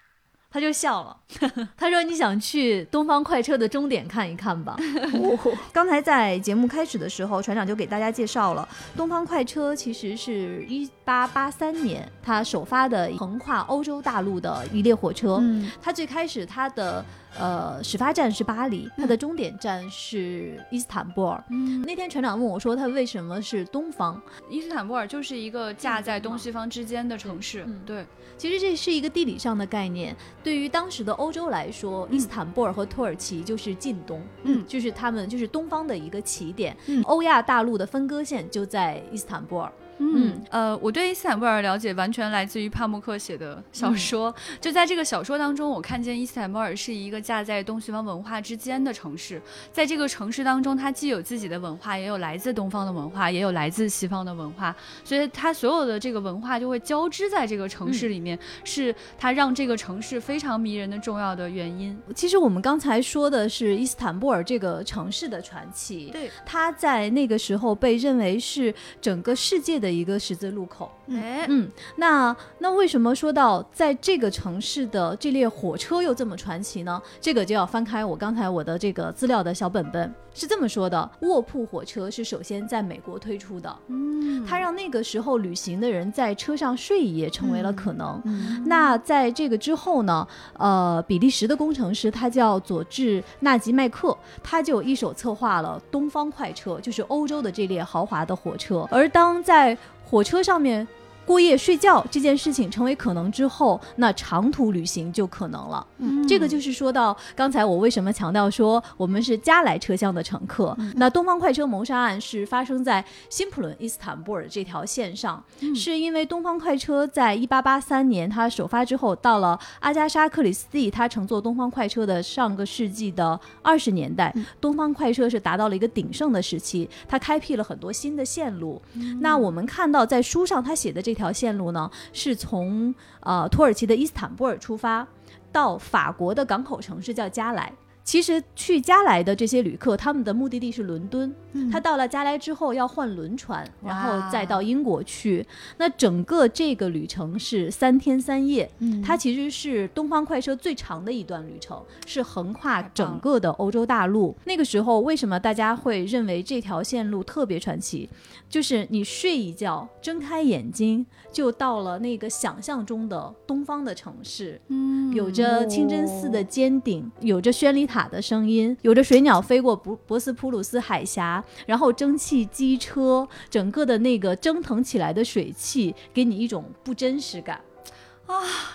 Speaker 3: 他就笑了，[laughs] 他说：“你想去东方快车的终点看一看吧。[laughs] ”刚才在节目开始的时候，船长就给大家介绍了东方快车，其实是一八八三年它首发的横跨欧洲大陆的一列火车。
Speaker 1: 嗯
Speaker 3: 它最开始它的呃始发站是巴黎，它的终点站是伊斯坦布尔。
Speaker 2: 嗯，
Speaker 3: 那天船长问我说，它为什么是东方？
Speaker 2: 伊斯坦布尔就是一个架在东西方之间的城市。
Speaker 3: 嗯
Speaker 2: 对，
Speaker 3: 其实这是一个地理上的概念。对于当时的欧洲来说，伊斯坦布尔和土耳其就是近东，
Speaker 1: 嗯
Speaker 3: 就是他们就是东方的一个起点。
Speaker 1: 嗯
Speaker 3: 欧亚大陆的分割线就在伊斯坦布尔。
Speaker 1: 嗯
Speaker 2: 呃，我对伊斯坦布尔了解完全来自于帕慕克写的小说。[laughs] 就在这个小说当中，我看见伊斯坦布尔是一个架在东西方文化之间的城市。在这个城市当中，它既有自己的文化，也有来自东方的文化，也有来自西方的文化，所以它所有的这个文化就会交织在这个城市里面，是它让这个城市非常迷人的重要的原因。
Speaker 3: 其实我们刚才说的是伊斯坦布尔这个城市的传奇，
Speaker 2: 对，
Speaker 3: 它在那个时候被认为是整个世界的一个十字路口。
Speaker 2: 哎，
Speaker 3: 嗯，那那为什么说到在这个城市的这列火车又这么传奇呢？这个就要翻开我刚才我的这个资料的小本本，是这么说的：卧铺火车是首先在美国推出的，
Speaker 2: 嗯
Speaker 3: 它让那个时候旅行的人在车上睡一夜成为了可能。
Speaker 1: 嗯
Speaker 3: 那在这个之后呢，呃，比利时的工程师他叫佐治纳吉麦克，他就一手策划了东方快车，就是欧洲的这列豪华的火车。而当在火车上面过夜睡觉这件事情成为可能之后，那长途旅行就可能了。
Speaker 1: 嗯
Speaker 3: 这个就是说到刚才我为什么强调说我们是加来车厢的乘客。那东方快车谋杀案是发生在新普伦伊斯坦布尔这条线上，是因为东方快车在一八八三年它首发之后，到了阿加莎克里斯蒂，她乘坐东方快车的上个世纪的二十年代，东方快车是达到了一个鼎盛的时期，它开辟了很多新的线路。那我们看到在书上他写的这这条线路呢，是从呃土耳其的伊斯坦布尔出发。到法国的港口城市叫加莱，其实去加来的这些旅客，他们的目的地是伦敦。
Speaker 1: 嗯
Speaker 3: 他到了加来之后要换轮船，然后再到英国去。那整个这个旅程是三天三夜，
Speaker 1: 嗯
Speaker 3: 它其实是东方快车最长的一段旅程，是横跨整个的欧洲大陆。那个时候，为什么大家会认为这条线路特别传奇？就是你睡一觉，睁开眼睛就到了那个想象中的东方的城市，
Speaker 2: 嗯
Speaker 3: 有着清真寺的尖顶，有着宣礼塔的声音，有着水鸟飞过博博斯普鲁斯海峡，然后蒸汽机车，整个的那个蒸腾起来的水汽，给你一种不真实感。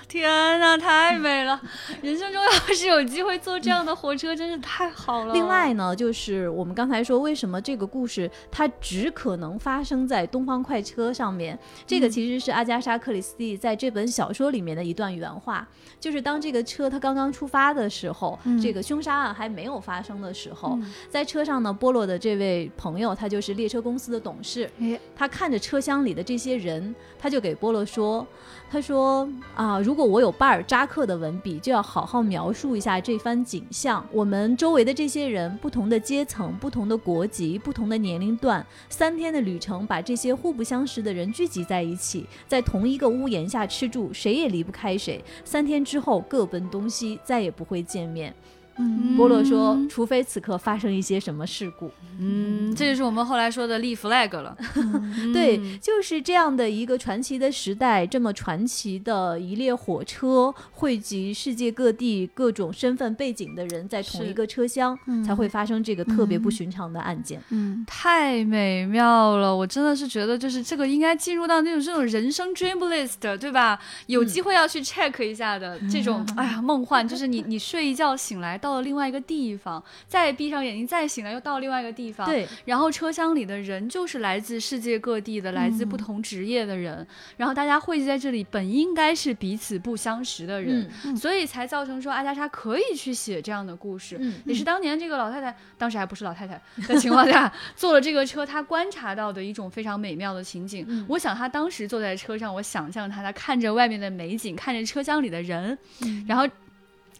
Speaker 2: 天哪，太美了！[laughs] 人生中要是有机会坐这样的火车，真是太好了。
Speaker 3: 另外呢，就是我们刚才说，为什么这个故事它只可能发生在东方快车上面？这个其实是阿加莎·克里斯蒂在这本小说里面的一段原话，就是当这个车它刚刚出发的时候，
Speaker 1: 嗯
Speaker 3: 这个凶杀案还没有发生的时候，
Speaker 1: 嗯
Speaker 3: 在车上呢，波洛的这位朋友，他就是列车公司的董事，
Speaker 1: 哎
Speaker 3: 他看着车厢里的这些人，他就给波洛说：“他说啊，如果我有巴尔扎克的文笔，就要好好描述一下这番景象。我们周围的这些人，不同的阶层、不同的国籍、不同的年龄段，三天的旅程，把这些互不相识的人聚集在一起，在同一个屋檐下吃住，谁也离不开谁。三天之后各奔东西，再也不会见面。”
Speaker 1: 嗯
Speaker 3: 波洛说：“除非此刻发生一些什么事故。”
Speaker 2: 嗯，这就是我们后来说的立 flag 了。嗯 [laughs]
Speaker 3: 对，就是这样的一个传奇的时代，这么传奇的一列火车，汇集世界各地各种身份背景的人在同一个车厢，
Speaker 1: 嗯
Speaker 3: 才会发生这个特别不
Speaker 1: 嗯
Speaker 3: 寻常的案件。
Speaker 1: 嗯
Speaker 2: 太美妙了！我真的是觉得，就是这个应该进入到那种这种人生 dream list，对吧？有机会要去 check 一下的、这种，哎呀，梦幻，就是你你睡一觉醒来到了另外一个地方，再闭上眼睛再醒来又到另外一个地方，。
Speaker 3: 对，
Speaker 2: 然后车厢里的人就是来自世界各地的、来自不同职业的人，然后大家汇集在这里，本应该是彼此不相识的人，
Speaker 3: 嗯
Speaker 2: 所以才造成说阿加莎可以去写这样的故事。
Speaker 3: 嗯
Speaker 2: 也是当年这个老太太，当时还不是老太太的情况下，[laughs] 坐了这个车，她观察到的一种非常美妙的情景。
Speaker 3: 嗯
Speaker 2: 我想她当时坐在车上，我想象她，她看着外面的美景，看着车厢里的人，
Speaker 1: 嗯
Speaker 2: 然后。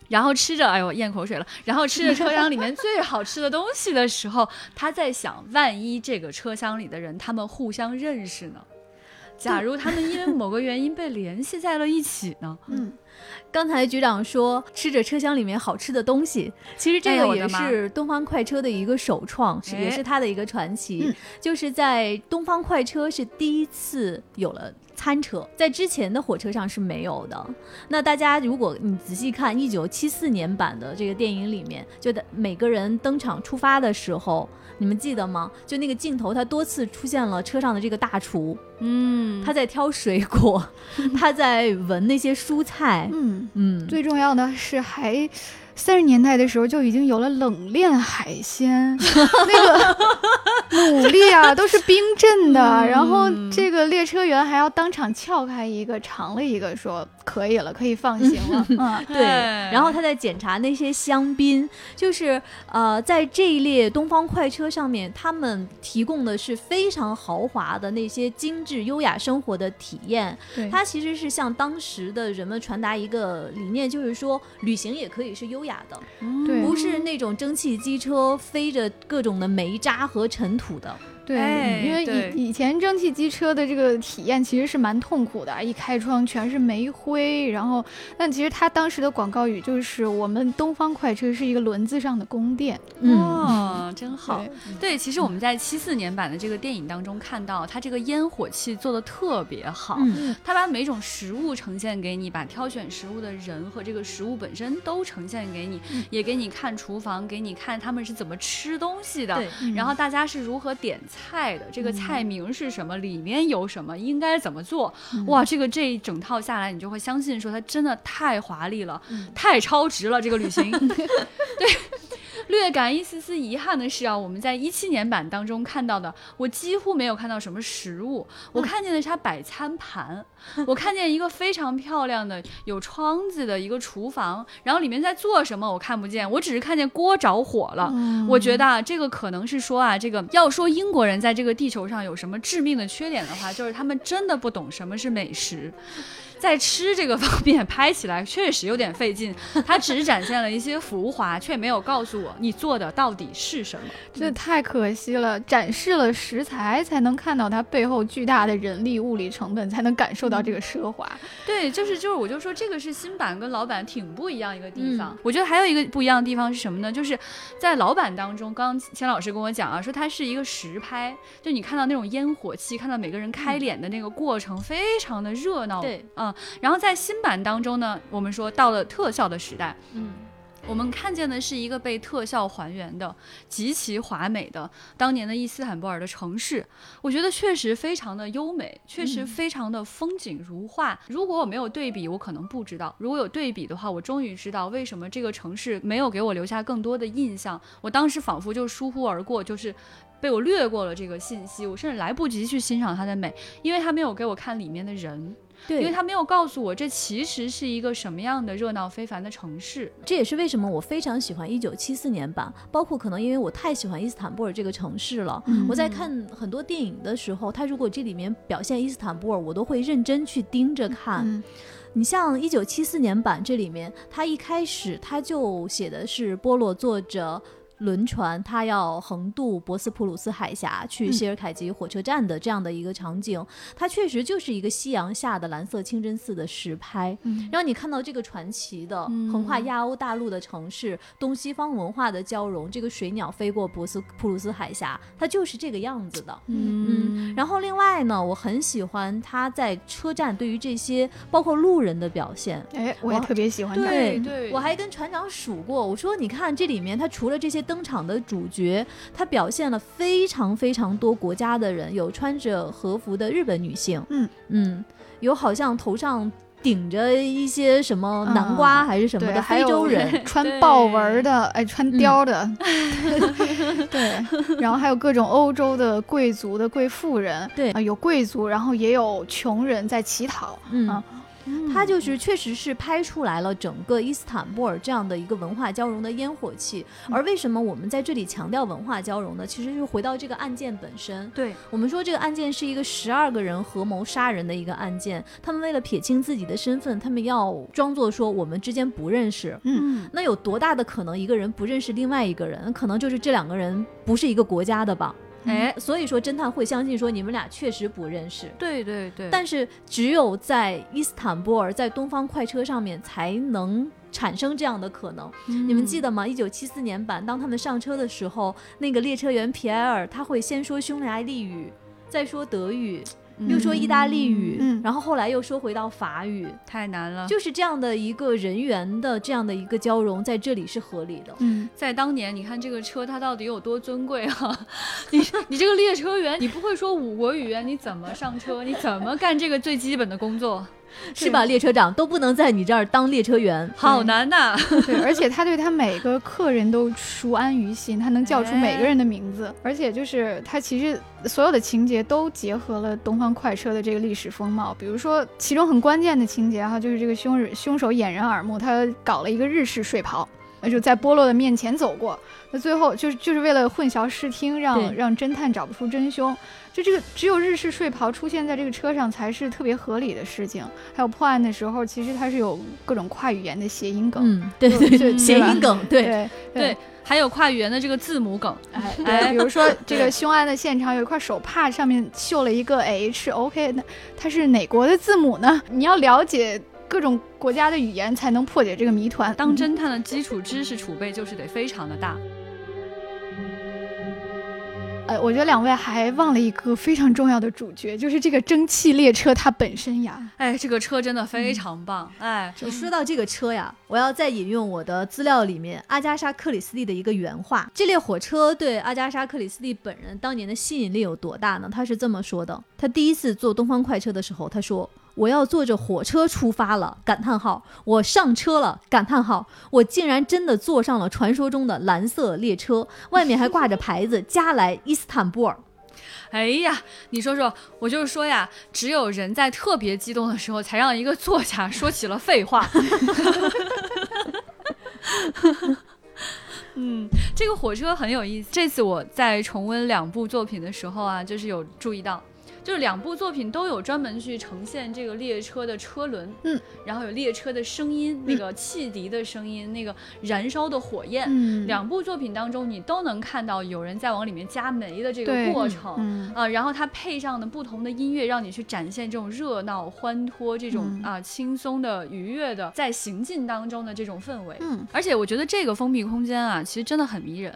Speaker 2: 然后吃着，哎呦，咽口水了。然后吃着车厢里面最好吃的东西的时候，[laughs] 他在想，万一这个车厢里的人他们互相认识呢？假如他们因为某个原因被联系在了一起呢？
Speaker 1: 嗯
Speaker 3: 刚才局长说吃着车厢里面好吃的东西，其实这个也是东方快车的一个首创，是也
Speaker 2: 哎
Speaker 3: 是它的一个传奇。
Speaker 1: 嗯
Speaker 3: 就是在东方快车是第一次有了。餐车在之前的火车上是没有的。那大家如果你仔细看一九七四年版的这个电影里面，就的每个人登场出发的时候，你们记得吗？就那个镜头，他多次出现了车上的这个大厨，
Speaker 2: 嗯，
Speaker 3: 他在挑水果，[laughs] 他在闻那些蔬菜，
Speaker 1: 嗯，
Speaker 3: 嗯，
Speaker 1: 最重要的是还。三十年代的时候就已经有了冷链海鲜，[laughs] 那个牡蛎啊都是冰镇的，
Speaker 2: 嗯
Speaker 1: 然后这个列车员还要当场撬开一个尝了一个，说可以了，可以放行了。[laughs] 嗯，
Speaker 3: 对，
Speaker 2: 哎
Speaker 3: 然后他在检查那些香槟，就是呃，在这一列东方快车上面，他们提供的是非常豪华的那些精致优雅生活的体验。
Speaker 1: 对，
Speaker 3: 它其实是向当时的人们传达一个理念，就是说旅行也可以是优雅的，
Speaker 1: 对
Speaker 3: 不是那种蒸汽机车飞着各种的煤渣和尘土的。
Speaker 1: 对，
Speaker 2: 哎
Speaker 1: 因为以以前蒸汽机车的这个体验其实是蛮痛苦的，一开窗全是煤灰，然后，但其实它当时的广告语就是我们东方快车是一个轮子上的宫殿。
Speaker 3: 嗯，
Speaker 2: 哦，真好。
Speaker 1: 对
Speaker 2: 对，其实我们在七四年版的这个电影当中看到，它这个烟火气做的特别好。
Speaker 3: 嗯
Speaker 2: 它把每种食物呈现给你，把挑选食物的人和这个食物本身都呈现给你，
Speaker 1: 嗯
Speaker 2: 也给你看厨房，给你看他们是怎么吃东西的。
Speaker 3: 对，
Speaker 2: 然后大家是如何点菜的？这个菜名是什么？里面有什么？应该怎么做？哇，这个这一整套下来，你就会相信说它真的太华丽了，
Speaker 3: 嗯
Speaker 2: 太超值了。这个旅行，对。[laughs] 略感一丝丝遗憾的是啊，我们在一七年版当中看到的，我几乎没有看到什么食物，我看见的是它摆餐盘，[laughs] 我看见一个非常漂亮的有窗子的一个厨房，然后里面在做什么我看不见，我只是看见锅着火了。
Speaker 1: 嗯
Speaker 2: 我觉得啊，这个可能是说啊，这个要说英国人在这个地球上有什么致命的缺点的话，就是他们真的不懂什么是美食。在吃这个方面拍起来确实有点费劲，它只展现了一些浮华，却没有告诉我你做的到底是什么。
Speaker 1: 这太可惜了，展示了食材，才能看到它背后巨大的人力物力成本，才能感受到这个奢华。
Speaker 2: 对，就是就是，我就说这个是新版跟老版挺不一样一个地方。我觉得还有一个不一样的地方是什么呢？就是在老版当中，刚刚钱老师跟我讲啊，说它是一个实拍，就你看到那种烟火气，看到每个人开脸的那个过程，非常的热闹。
Speaker 3: 对，
Speaker 2: 嗯。然后在新版当中呢，我们说到了特效的时代，
Speaker 3: 嗯，
Speaker 2: 我们看见的是一个被特效还原的极其华美的当年的伊斯坦布尔的城市，我觉得确实非常的优美，确实非常的风景如画。如果我没有对比，我可能不知道；如果有对比的话，我终于知道为什么这个城市没有给我留下更多的印象。我当时仿佛就疏忽而过，就是被我略过了这个信息，我甚至来不及去欣赏它的美，因为它没有给我看里面的人。
Speaker 3: 对，
Speaker 2: 因为他没有告诉我这其实是一个什么样的热闹非凡的城市。
Speaker 3: 这也是为什么我非常喜欢一九七四年版，包括可能因为我太喜欢伊斯坦布尔这个城市了。我在看很多电影的时候，他如果这里面表现伊斯坦布尔，我都会认真去盯着看。你像一九七四年版这里面，他一开始他就写的是波洛坐着。轮船，它要横渡博斯普鲁斯海峡去谢尔凯吉火车站的这样的一个场景，它确实就是一个夕阳下的蓝色清真寺的实拍，让你看到这个传奇的横跨亚欧大陆的城市，东西方文化的交融。这个水鸟飞过博斯普鲁斯海峡，它就是这个样子的。嗯，然后另外呢，我很喜欢他在车站对于这些包括路人的表现。
Speaker 1: 哎，我也特别喜欢。
Speaker 3: 对
Speaker 2: 对，
Speaker 3: 我还跟船长数过，我说你看这里面，它除了这些。登场的主角，他表现了非常非常多国家的人，有穿着和服的日本女性，
Speaker 1: 嗯。
Speaker 3: 嗯，有好像头上顶着一些什么南瓜还是什么的非洲人，[laughs]
Speaker 1: 穿豹纹的，哎，穿貂的，[laughs] 对，然后还有各种欧洲的贵族的贵妇人，
Speaker 3: 对。
Speaker 1: 啊，有贵族，然后也有穷人在乞讨，嗯。
Speaker 3: 它就是确实是拍出来了整个伊斯坦布尔这样的一个文化交融的烟火气。而为什么我们在这里强调文化交融呢？其实就回到这个案件本身。
Speaker 2: 对
Speaker 3: 我们说，这个案件是一个十二个人合谋杀人的一个案件。他们为了撇清自己的身份，他们要装作说我们之间不认识。
Speaker 1: 嗯，
Speaker 3: 那有多大的可能一个人不认识另外一个人？可能就是这两个人不是一个国家的吧。哎，所以说侦探会相信说你们俩确实不认识。
Speaker 2: 对对对。
Speaker 3: 但是只有在伊斯坦布尔，在东方快车上面才能产生这样的可能。你们记得吗？一九七四年版，当他们上车的时候，那个列车员皮埃尔他会先说匈牙利语，再说德语。又说意大利语，然后后来又说回到法语，
Speaker 2: 太难了。
Speaker 3: 就是这样的一个人员的这样的一个交融，在这里是合理的。
Speaker 1: 嗯，
Speaker 2: 在当年，你看这个车它到底有多尊贵啊？[laughs] 你你这个列车员，你不会说五国语言，你怎么上车？你怎么干这个最基本的工作？
Speaker 3: 是吧，列车长都不能在你这儿当列车员，[laughs]
Speaker 2: 好难呐。
Speaker 1: 对，而且他对他每个客人都熟谙于心，他能叫出每个人的名字，而且就是他其实所有的情节都结合了东方快车的这个历史风貌。比如说，其中很关键的情节哈，就是这个凶人凶手掩人耳目，他搞了一个日式睡袍，那就在波洛的面前走过，那最后就是就是为了混淆视听，让让侦探找不出真凶。就这个只有日式睡袍出现在这个车上才是特别合理的事情。还有破案的时候，其实它是有各种跨语言的谐音梗。
Speaker 3: 嗯，对对对，谐音梗，
Speaker 1: 对
Speaker 2: 对，还有跨语言的这个字母梗。
Speaker 1: 哎，[laughs] 对，比如说这个凶案的现场有一块手帕，上面绣了一个 H，OK，那它是哪国的字母呢？你要了解各种国家的语言才能破解这个谜团。
Speaker 2: 当侦探的基础知识储备就是得非常的大。
Speaker 1: 呃，我觉得两位还忘了一个非常重要的主角，就是这个蒸汽列车它本身呀。
Speaker 2: 哎，这个车真的非常棒。哎，
Speaker 3: 就说到这个车呀，我要再引用我的资料里面阿加莎·克里斯蒂的一个原话：这列火车对阿加莎·克里斯蒂本人当年的吸引力有多大呢？他是这么说的：他第一次坐东方快车的时候，他说。我要坐着火车出发了！感叹号！我上车了！感叹号！我竟然真的坐上了传说中的蓝色列车，外面还挂着牌子“加来伊斯坦布尔”。
Speaker 2: 哎呀，你说说，我就是说呀，只有人在特别激动的时候，才让一个作家说起了废话。嗯，这个火车很有意思。这次我在重温两部作品的时候啊，就是有注意到。就是两部作品都有专门去呈现这个列车的车轮，
Speaker 1: 嗯，
Speaker 2: 然后有列车的声音，那个汽笛的声音，那个燃烧的火焰。
Speaker 1: 嗯，
Speaker 2: 两部作品当中，你都能看到有人在往里面加煤的这个过程。
Speaker 1: 嗯
Speaker 2: 啊，然后它配上的不同的音乐，让你去展现这种热闹、欢脱、这种、
Speaker 1: 嗯
Speaker 2: 啊轻松的、愉悦的在行进当中的这种氛围。
Speaker 1: 嗯
Speaker 2: 而且我觉得这个封闭空间啊，其实真的很迷人。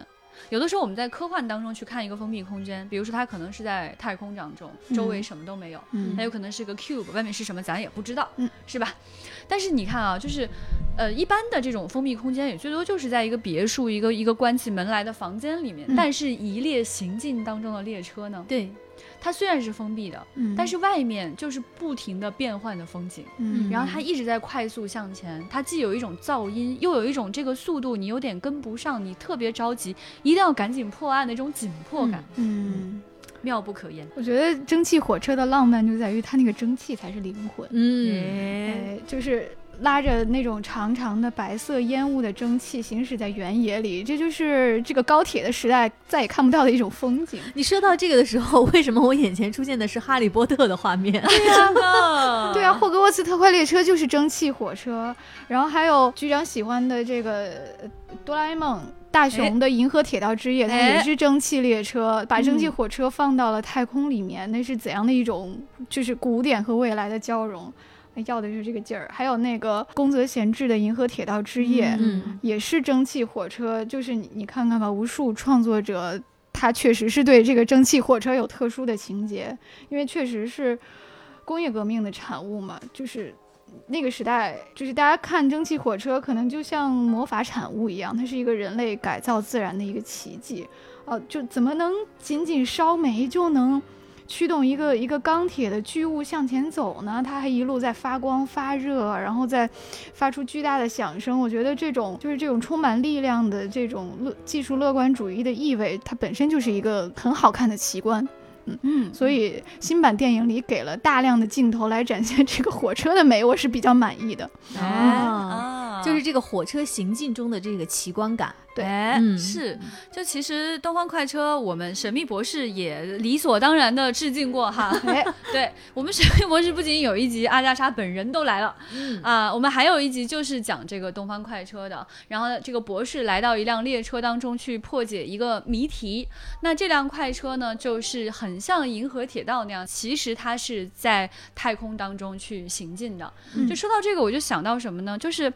Speaker 2: 有的时候我们在科幻当中去看一个封闭空间，比如说它可能是在太空当中，周围
Speaker 1: 嗯。
Speaker 2: 什么都没有，
Speaker 1: 嗯。
Speaker 2: 它有可能是个 cube，外面是什么咱也不知道，
Speaker 1: 嗯。
Speaker 2: 是吧？但是你看啊，就是，呃，一般的这种封闭空间也最多就是在一个别墅、一个一个关起门来的房间里面，
Speaker 1: 嗯。
Speaker 2: 但是一列行进当中的列车呢，
Speaker 3: 对，
Speaker 2: 它虽然是封闭的，
Speaker 1: 嗯，
Speaker 2: 但是外面就是不停的变换的风景。
Speaker 1: 嗯，
Speaker 2: 然后它一直在快速向前，它既有一种噪音，又有一种这个速度你有点跟不上，你特别着急，一定要赶紧破案的这种紧迫感，
Speaker 1: 嗯，
Speaker 2: 妙不可言。
Speaker 1: 我觉得蒸汽火车的浪漫就在于它那个蒸汽才是灵魂，
Speaker 3: 嗯，
Speaker 1: 就是拉着那种长长的白色烟雾的蒸汽行驶在原野里，这就是这个高铁的时代再也看不到的一种风景。
Speaker 3: 你说到这个的时候，为什么我眼前出现的是哈利波特的画面？
Speaker 2: 对呀、[laughs]
Speaker 1: 对啊，霍格沃茨特快列车就是蒸汽火车，然后还有局长喜欢的这个呃哆啦 A 梦。大雄的《银河铁道之夜》，它也是蒸汽列车，把蒸汽火车放到了太空里面，那是怎样的一种就是古典和未来的交融？要的就是这个劲儿。还有那个宫泽贤治的《银河铁道之夜》，
Speaker 3: 嗯
Speaker 1: 也是蒸汽火车，就是你你看看吧，无数创作者他确实是对这个蒸汽火车有特殊的情节，因为确实是工业革命的产物嘛，就是。那个时代，就是大家看蒸汽火车，可能就像魔法产物一样，它是一个人类改造自然的一个奇迹。哦、就怎么能仅仅烧煤就能驱动一个一个钢铁的巨物向前走呢？它还一路在发光发热，然后再发出巨大的响声。我觉得这种就是这种充满力量的这种乐技术乐观主义的意味，它本身就是一个很好看的奇观。
Speaker 2: 嗯，
Speaker 1: 所以新版电影里给了大量的镜头来展现这个火车的美，我是比较满意的。
Speaker 2: 哎
Speaker 3: 啊
Speaker 2: 啊，
Speaker 3: 就是这个火车行进中的这个奇观感。
Speaker 1: 对
Speaker 2: 是，就其实东方快车，我们神秘博士也理所当然的致敬过哈。
Speaker 1: 哎，[laughs]
Speaker 2: 对我们神秘博士不仅有一集阿加莎本人都来了
Speaker 3: 嗯
Speaker 2: 啊，我们还有一集就是讲这个东方快车的。然后这个博士来到一辆列车当中去破解一个谜题。那这辆快车呢，就是很像银河铁道那样，其实它是在太空当中去行进的。
Speaker 1: 嗯
Speaker 2: 就说到这个，我就想到什么呢？就是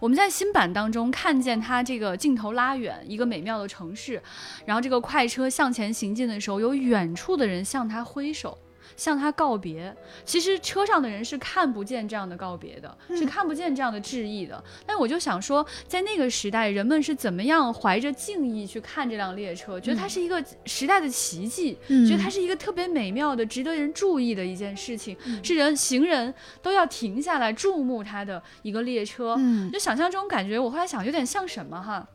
Speaker 2: 我们在新版当中看见他这个镜头拉远一个美妙的城市，然后这个快车向前行进的时候，有远处的人向他挥手。向他告别，其实车上的人是看不见这样的告别的，
Speaker 1: 嗯
Speaker 2: 是看不见这样的致意的。但我就想说，在那个时代，人们是怎么样怀着敬意去看这辆列车，觉得它是一个时代的奇迹，
Speaker 1: 嗯
Speaker 2: 觉得它是一个特别美妙的、值得人注意的一件事情，
Speaker 3: 嗯
Speaker 2: 是人行人都要停下来注目它的一个列车。
Speaker 1: 嗯
Speaker 2: 就想象这种感觉，我后来想，有点像什么哈？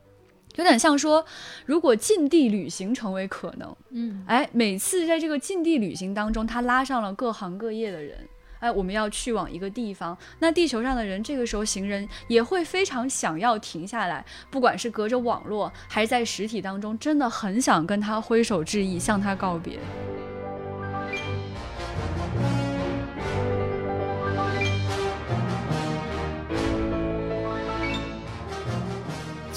Speaker 2: 有点像说，如果近地旅行成为可能，
Speaker 3: 嗯
Speaker 2: 哎，每次在这个近地旅行当中，他拉上了各行各业的人。哎，我们要去往一个地方，那地球上的人这个时候行人也会非常想要停下来，不管是隔着网络还是在实体当中，真的很想跟他挥手致意，向他告别。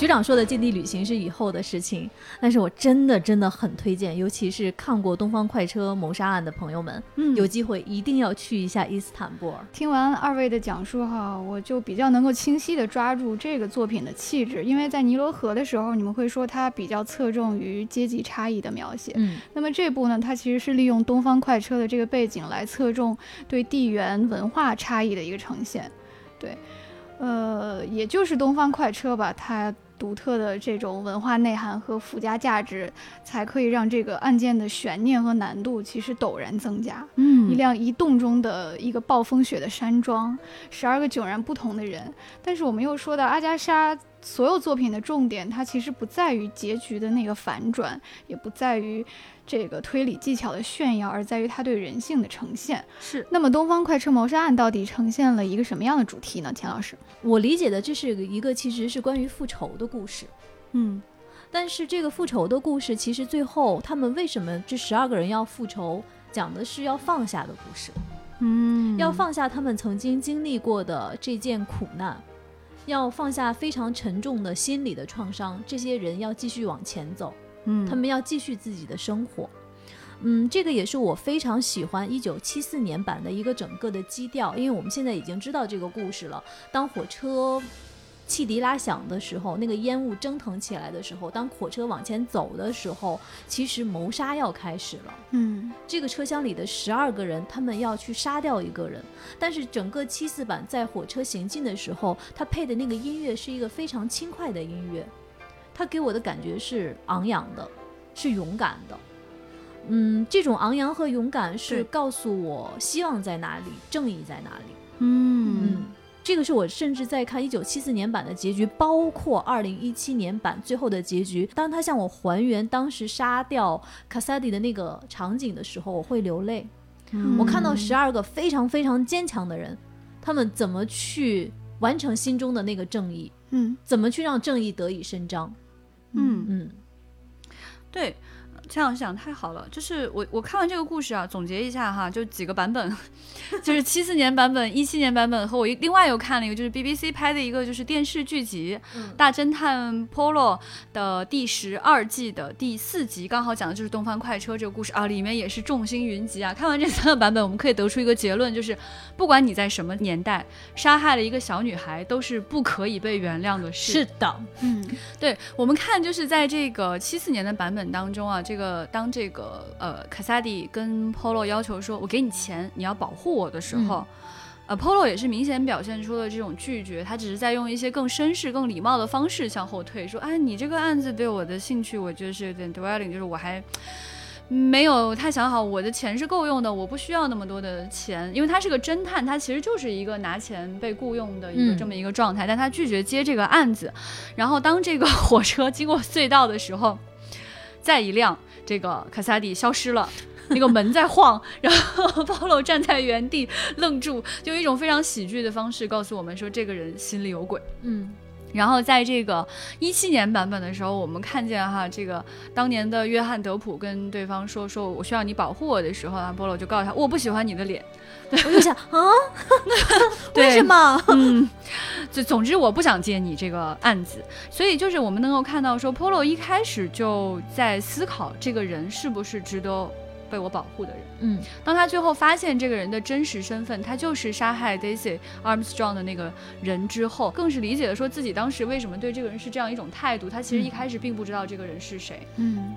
Speaker 3: 局长说的近地旅行是以后的事情，但是我真的真的很推荐，尤其是看过《东方快车谋杀案》的朋友们，
Speaker 2: 嗯
Speaker 3: 有机会一定要去一下伊斯坦布尔。
Speaker 1: 听完二位的讲述哈，我就比较能够清晰地抓住这个作品的气质，因为在尼罗河的时候，你们会说它比较侧重于阶级差异的描写。
Speaker 3: 嗯
Speaker 1: 那么这部呢，它其实是利用东方快车的这个背景来侧重对地缘文化差异的一个呈现。对，呃，也就是东方快车吧，它独特的这种文化内涵和附加价值，才可以让这个案件的悬念和难度其实陡然增加。
Speaker 2: 嗯
Speaker 1: 一辆移动中的一个暴风雪的山庄，十二个迥然不同的人。但是我们又说到阿加莎所有作品的重点，它其实不在于结局的那个反转，也不在于这个推理技巧的炫耀，而在于它对人性的呈现。
Speaker 2: 是
Speaker 1: 那么《东方快车谋杀案》到底呈现了一个什么样的主题呢？钱老师，
Speaker 3: 我理解的这是一个其实是关于复仇的故事。
Speaker 1: 嗯
Speaker 3: 但是这个复仇的故事，其实最后他们为什么这十二个人要复仇，讲的是要放下的故事，
Speaker 1: 嗯
Speaker 3: 要放下他们曾经经历过的这件苦难，要放下非常沉重的心理的创伤，这些人要继续往前走。
Speaker 1: 嗯
Speaker 3: 他们要继续自己的生活。嗯，这个也是我非常喜欢一九七四年版的一个整个的基调，因为我们现在已经知道这个故事了。当火车汽笛拉响的时候，那个烟雾蒸腾起来的时候，当火车往前走的时候，其实谋杀要开始了。
Speaker 1: 嗯
Speaker 3: 这个车厢里的十二个人，他们要去杀掉一个人，但是整个七四版在火车行进的时候，它配的那个音乐是一个非常轻快的音乐，它给我的感觉是昂扬的，是勇敢的。嗯，这种昂扬和勇敢是告诉我希望在哪里，正义在哪里。
Speaker 1: 嗯
Speaker 3: 嗯，这个是我甚至在看一九七四年版的结局，包括二零一七年版最后的结局。当他向我还原当时杀掉卡萨迪的那个场景的时候，我会流泪。
Speaker 1: 嗯
Speaker 3: 我看到十二个非常非常坚强的人，他们怎么去完成心中的那个正义，
Speaker 1: 嗯
Speaker 3: 怎么去让正义得以伸张。
Speaker 1: 嗯。
Speaker 3: 嗯。
Speaker 2: 对，这样想太好了。就是我我看完这个故事啊，总结一下哈，就几个版本，[laughs] 就是七四年版本、一七年版本和我一另外又看了一个，就是 BBC 拍的一个就是电视剧集
Speaker 3: 嗯《
Speaker 2: 大侦探 Polo》的第十二季的第四集，刚好讲的就是东方快车这个故事啊，里面也是众星云集啊。看完这三个版本，我们可以得出一个结论，就是不管你在什么年代，杀害了一个小女孩都是不可以被原谅的事。
Speaker 3: 是的，
Speaker 1: 嗯
Speaker 2: 对我们看，就是在这个七四年的版本当中啊，这个当这个呃卡萨蒂跟 Polo 要求说，我给你钱，你要保护我的时候。呃，Polo 也是明显表现出了这种拒绝，他只是在用一些更绅士、更礼貌的方式向后退，说：“哎，你这个案子对我的兴趣，我觉得是有点 dwelling，就是我还没有太想好，我的钱是够用的，我不需要那么多的钱，因为他是个侦探，他其实就是一个拿钱被雇佣的一个
Speaker 3: 嗯
Speaker 2: 这么一个状态，但他拒绝接这个案子。然后当这个火车经过隧道的时候，再一亮这个卡萨帝消失了。那个门在晃，[laughs] 然后保罗站在原地愣住，就一种非常喜剧的方式告诉我们说这个人心里有鬼。
Speaker 3: 嗯
Speaker 2: 然后在这个一七年版本的时候，我们看见哈，这个当年的约翰德普跟对方说说我需要你保护我的时候啊，波罗就告诉他我不喜欢你的脸，
Speaker 3: 我就想啊，[laughs] 为什么？
Speaker 2: 嗯，就总之我不想接你这个案子，所以就是我们能够看到说，Polo 一开始就在思考这个人是不是值得被我保护的人。
Speaker 3: 嗯
Speaker 2: 当他最后发现这个人的真实身份，他就是杀害 Daisy Armstrong 的那个人之后，更是理解了说自己当时为什么对这个人是这样一种态度。他其实一
Speaker 3: 嗯
Speaker 2: 开始并不知道这个人是谁，
Speaker 1: 嗯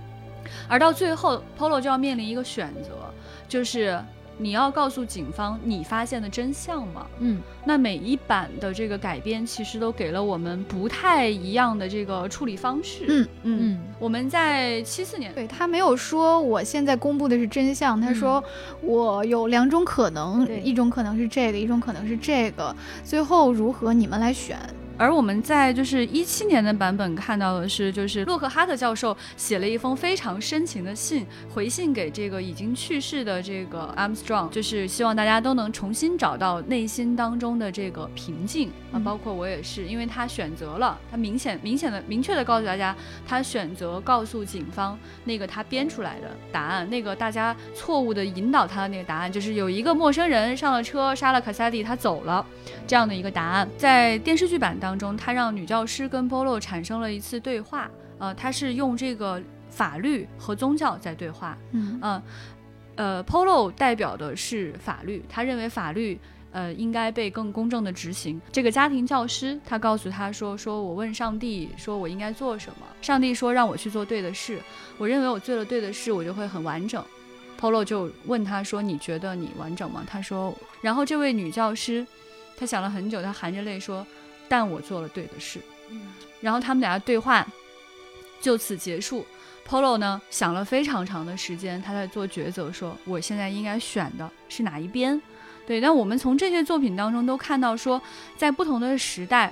Speaker 2: 而到最后，Polo 就要面临一个选择，就是你要告诉警方你发现的真相吗？
Speaker 3: 嗯
Speaker 2: 那每一版的这个改编其实都给了我们不太一样的这个处理方式。
Speaker 1: 嗯
Speaker 2: 嗯，
Speaker 3: 嗯
Speaker 2: 我们在七四年，
Speaker 1: 对他没有说我现在公布的是真相，他说我有两种可能，
Speaker 3: 对
Speaker 1: 一种可能是这个，一种可能是这个，最后如何你们来选。
Speaker 2: 而我们在就是一七年的版本看到的是，就是洛克哈特教授写了一封非常深情的信，回信给这个已经去世的这个 Armstrong，就是希望大家都能重新找到内心当中的这个平静啊，
Speaker 1: 嗯
Speaker 2: 包括我也是，因为他选择了，他明显明显的明确的告诉大家，他选择告诉警方那个他编出来的答案，那个大家错误的引导他的那个答案，就是有一个陌生人上了车杀了卡萨蒂，他走了。这样的一个答案。在电视剧版当中，他让女教师跟 Polo 产生了一次对话，呃，他是用这个法律和宗教在对话，
Speaker 1: 嗯
Speaker 2: 嗯、呃，Polo 代表的是法律，他认为法律。呃，应该被更公正的执行。这个家庭教师他告诉他说：“说我问上帝，说我应该做什么？上帝说让我去做对的事。我认为我做了对的事，我就会很完整。” Polo 就问他说：“你觉得你完整吗？”他说，然后这位女教师她想了很久，她含着泪说：“但我做了对的事。”然后他们俩的对话就此结束。Polo 呢想了非常长的时间，他在做抉择，说我现在应该选的是哪一边？对，但我们从这些作品当中都看到说，在不同的时代，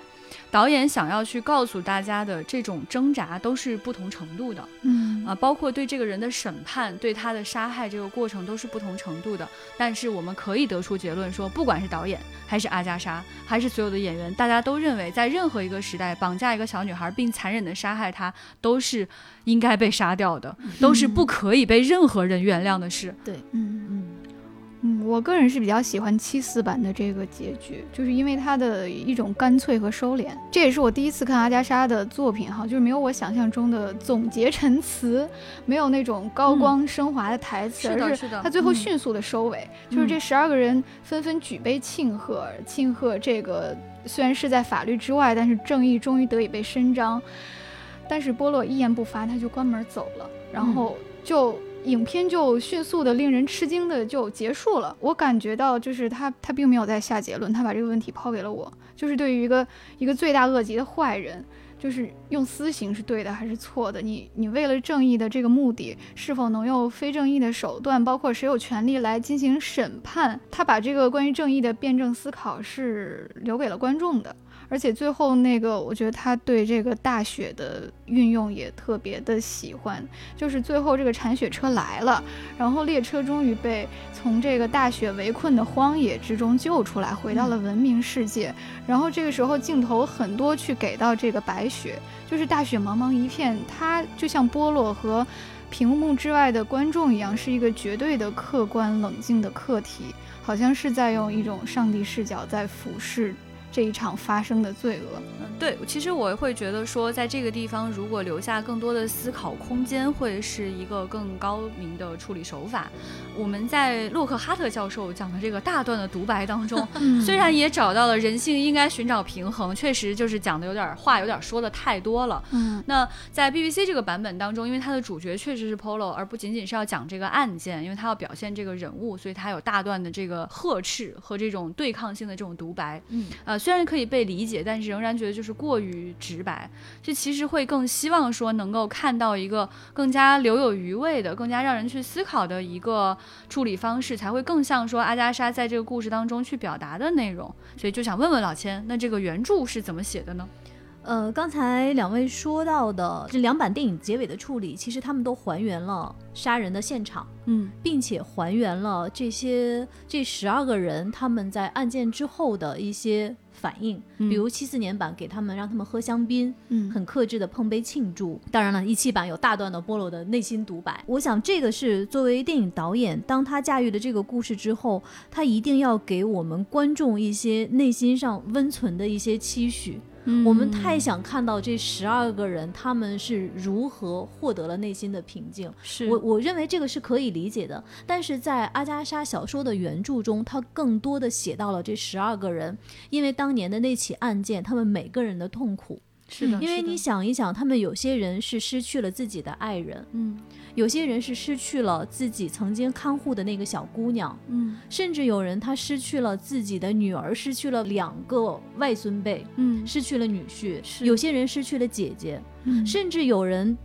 Speaker 2: 导演想要去告诉大家的这种挣扎都是不同程度的。
Speaker 1: 嗯。
Speaker 2: 啊，包括对这个人的审判、对他的杀害这个过程都是不同程度的。但是我们可以得出结论说，不管是导演还是阿加莎，还是所有的演员，大家都认为在任何一个时代绑架一个小女孩并残忍的杀害她，都是应该被杀掉的，都是不可以被任何人原谅的事。
Speaker 3: 对，
Speaker 1: 嗯。
Speaker 3: 嗯
Speaker 1: 嗯，我个人是比较喜欢七四版的这个结局，就是因为它的一种干脆和收敛。这也是我第一次看阿加莎的作品哈，就是没有我想象中的总结陈词，没有那种高光升华的台词，
Speaker 2: 是的，
Speaker 1: 而
Speaker 2: 是的
Speaker 1: 它。最后
Speaker 2: 嗯
Speaker 1: 迅速的收尾，就是这十二个人纷纷举杯庆贺，庆贺这个虽然是在法律之外，但是正义终于得以被伸张。但是波洛一言不发，他就关门走了，然后就影片就迅速的令人吃惊的就结束了。我感觉到就是他他并没有在下结论，他把这个问题抛给了我，就是对于一个一个罪大恶极的坏人。就是用私刑是对的还是错的？你你为了正义的这个目的，是否能用非正义的手段，包括谁有权利来进行审判？他把这个关于正义的辩证思考是留给了观众的。而且最后那个，我觉得他对这个大雪的运用也特别的喜欢，就是最后这个铲雪车来了，然后列车终于被从这个大雪围困的荒野之中救出来，回到了文明世界。然后这个时候镜头很多去给到这个白雪，就是大雪茫茫一片，它就像波洛和屏幕之外的观众一样，是一个绝对的客观冷静的客体，好像是在用一种上帝视角在俯视这一场发生的罪恶。
Speaker 2: 嗯，对，其实我会觉得说，在这个地方如果留下更多的思考空间，会是一个更高明的处理手法。我们在洛克哈特教授讲的这个大段的独白当中，[laughs]
Speaker 1: 嗯
Speaker 2: 虽然也找到了人性应该寻找平衡，确实就是讲的有点话有点说的太多了。
Speaker 1: 嗯
Speaker 2: 那在 BBC 这个版本当中，因为它的主角确实是 Polo，而不仅仅是要讲这个案件，因为它要表现这个人物，所以它有大段的这个呵斥和这种对抗性的这种独白。
Speaker 3: 嗯，
Speaker 2: 呃，虽然可以被理解，但是仍然觉得就是过于直白。这其实会更希望说能够看到一个更加留有余味的、更加让人去思考的一个处理方式，才会更像说阿加莎在这个故事当中去表达的内容。所以就想问问老千，那这个原著是怎么写的呢？
Speaker 3: 呃，刚才两位说到的这两版电影结尾的处理，其实他们都还原了杀人的现场，
Speaker 2: 嗯
Speaker 3: 并且还原了这些这十二个人他们在案件之后的一些反应，
Speaker 2: 嗯
Speaker 3: 比如七四年版给他们让他们喝香槟，
Speaker 1: 嗯
Speaker 3: 很克制的碰杯庆祝。当然了，一七版有大段的波罗的内心独白。我想这个是作为电影导演，当他驾驭了这个故事之后，他一定要给我们观众一些内心上温存的一些期许。我们太想看到这十二个人他们是如何获得了内心的平静。
Speaker 2: 是
Speaker 3: 我我认为这个是可以理解的，但是在阿加莎小说的原著中，他更多的写到了这十二个人，因为当年的那起案件，他们每个人的痛苦。
Speaker 2: 是的，
Speaker 3: 因为你想一想，他们有些人是失去了自己的爱人，
Speaker 2: 嗯。
Speaker 3: 有些人是失去了自己曾经看护的那个小姑娘，
Speaker 2: 嗯。
Speaker 3: 甚至有人他失去了自己的女儿，失去了两个外孙辈，
Speaker 2: 嗯。
Speaker 3: 失去了女婿，
Speaker 2: 是。
Speaker 3: 有些人失去了姐姐，
Speaker 1: 嗯。
Speaker 3: 甚至有人。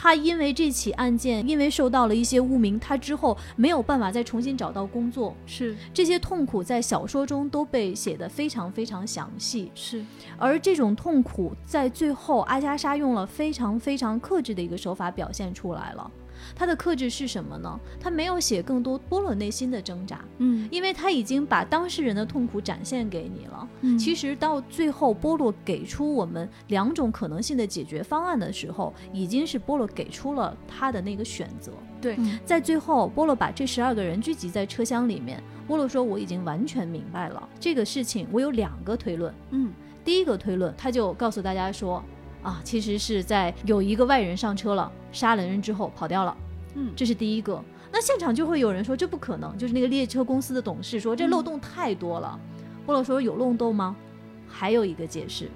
Speaker 3: 他因为这起案件，因为受到了一些污名，他之后没有办法再重新找到工作，
Speaker 2: 是
Speaker 3: 这些痛苦在小说中都被写得非常非常详细。
Speaker 2: 是
Speaker 3: 而这种痛苦在最后，阿加莎用了非常非常克制的一个手法表现出来了。她的克制是什么呢？他没有写更多波罗内心的挣扎，
Speaker 2: 嗯
Speaker 3: 因为他已经把当事人的痛苦展现给你了。
Speaker 2: 嗯
Speaker 3: 其实到最后，波洛给出我们两种可能性的解决方案的时候，已经是波洛给出了他的那个选择。
Speaker 2: 对
Speaker 1: 嗯
Speaker 3: 在最后，波洛把这十二个人聚集在车厢里面，波洛说：“我已经完全明白了这个事情，我有两个推论。
Speaker 2: 嗯
Speaker 3: 第一个推论，他就告诉大家说，啊，其实是在有一个外人上车了，杀了人之后跑掉了，
Speaker 2: 嗯
Speaker 3: 这是第一个。那现场就会有人说这不可能，就是那个列车公司的董事说这
Speaker 2: 嗯
Speaker 3: 漏洞太多了。波洛说有漏洞吗？还有一个解释，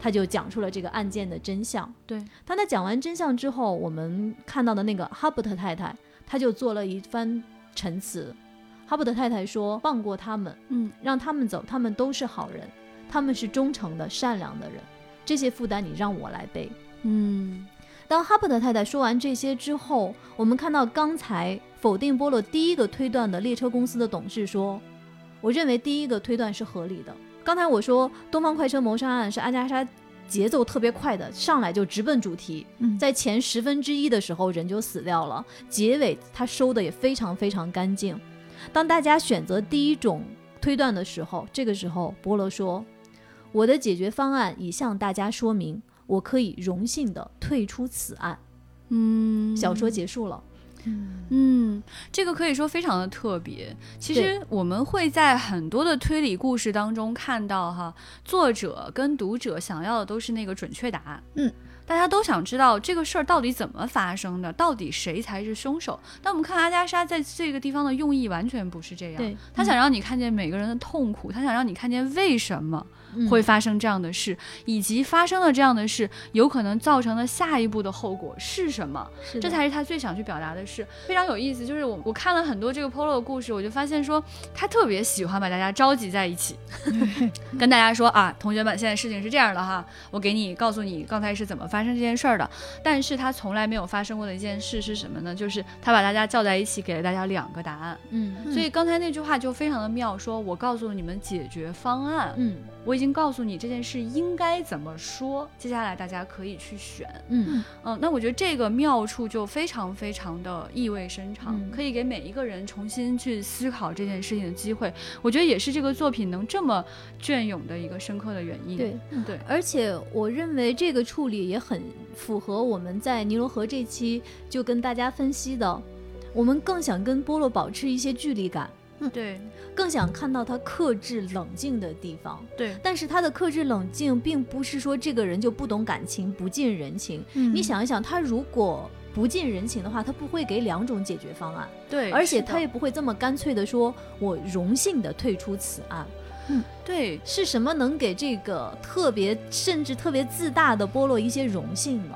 Speaker 3: 他就讲出了这个案件的真相。
Speaker 2: 对
Speaker 3: 当他讲完真相之后，我们看到的那个哈伯特太太，他就做了一番陈词。哈伯特太太说：“放过他们，
Speaker 2: 嗯
Speaker 3: 让他们走，他们都是好人，他们是忠诚的、善良的人，这些负担你让我来背。”
Speaker 2: 嗯
Speaker 3: 当哈珀特太太说完这些之后，我们看到刚才否定波洛第一个推断的列车公司的董事说：“我认为第一个推断是合理的，刚才我说《东方快车谋杀案》是阿加莎节奏特别快的，上来就直奔主题，
Speaker 1: 嗯
Speaker 3: 在前十分之一的时候人就死掉了，结尾他收的也非常非常干净。当大家选择第一种推断的时候，这个时候波罗说：“我的解决方案已向大家说明，我可以荣幸的退出此案。”
Speaker 2: 嗯
Speaker 3: 小说结束了。
Speaker 2: 嗯，这个可以说非常的特别。其实我们会在很多的推理故事当中看到，哈，作者跟读者想要的都是那个准确答案。
Speaker 1: 嗯。
Speaker 2: 大家都想知道这个事儿到底怎么发生的，到底谁才是凶手。但我们看阿加莎在这个地方的用意完全不是这样，他想让你看见每个人的痛苦，他想让你看见为什么
Speaker 3: 嗯
Speaker 2: 会发生这样的事，以及发生了这样的事有可能造成的下一步的后果是什么。这才是他最想去表达的事，非常有意思。就是我我看了很多这个 Polo 的故事，我就发现说他特别喜欢把大家召集在一起，[laughs] 跟大家说啊，同学们，现在事情是这样的哈，我给你告诉你刚才是怎么发生这件事儿的。但是他从来没有发生过的一件事是什么呢？就是他把大家叫在一起，给了大家两个答案。
Speaker 3: 嗯
Speaker 1: 嗯
Speaker 2: 所以刚才那句话就非常的妙，说我告诉你们解决方案，
Speaker 3: 嗯
Speaker 2: 我已经告诉你这件事应该怎么说，接下来大家可以去选。
Speaker 3: 嗯
Speaker 2: 嗯，那我觉得这个妙处就非常非常的意味深长，
Speaker 3: 嗯
Speaker 2: 可以给每一个人重新去思考这件事情的机会。我觉得也是这个作品能这么隽永的一个深刻的原因。
Speaker 3: 对。
Speaker 2: 对，
Speaker 3: 而且我认为这个处理也很符合我们在尼罗河这期就跟大家分析的，我们更想跟波洛保持一些距离感，
Speaker 2: 对
Speaker 3: 更想看到他克制冷静的地方。
Speaker 2: 对
Speaker 3: 但是他的克制冷静，并不是说这个人就不懂感情、不近人情。
Speaker 1: 嗯
Speaker 3: 你想一想，他如果不近人情的话，他不会给两种解决方案，
Speaker 2: 对，
Speaker 3: 而且他也不会这么干脆的说“我荣幸的退出此案”。
Speaker 2: 对
Speaker 3: 是什么能给这个特别甚至特别自大的波洛一些荣幸呢？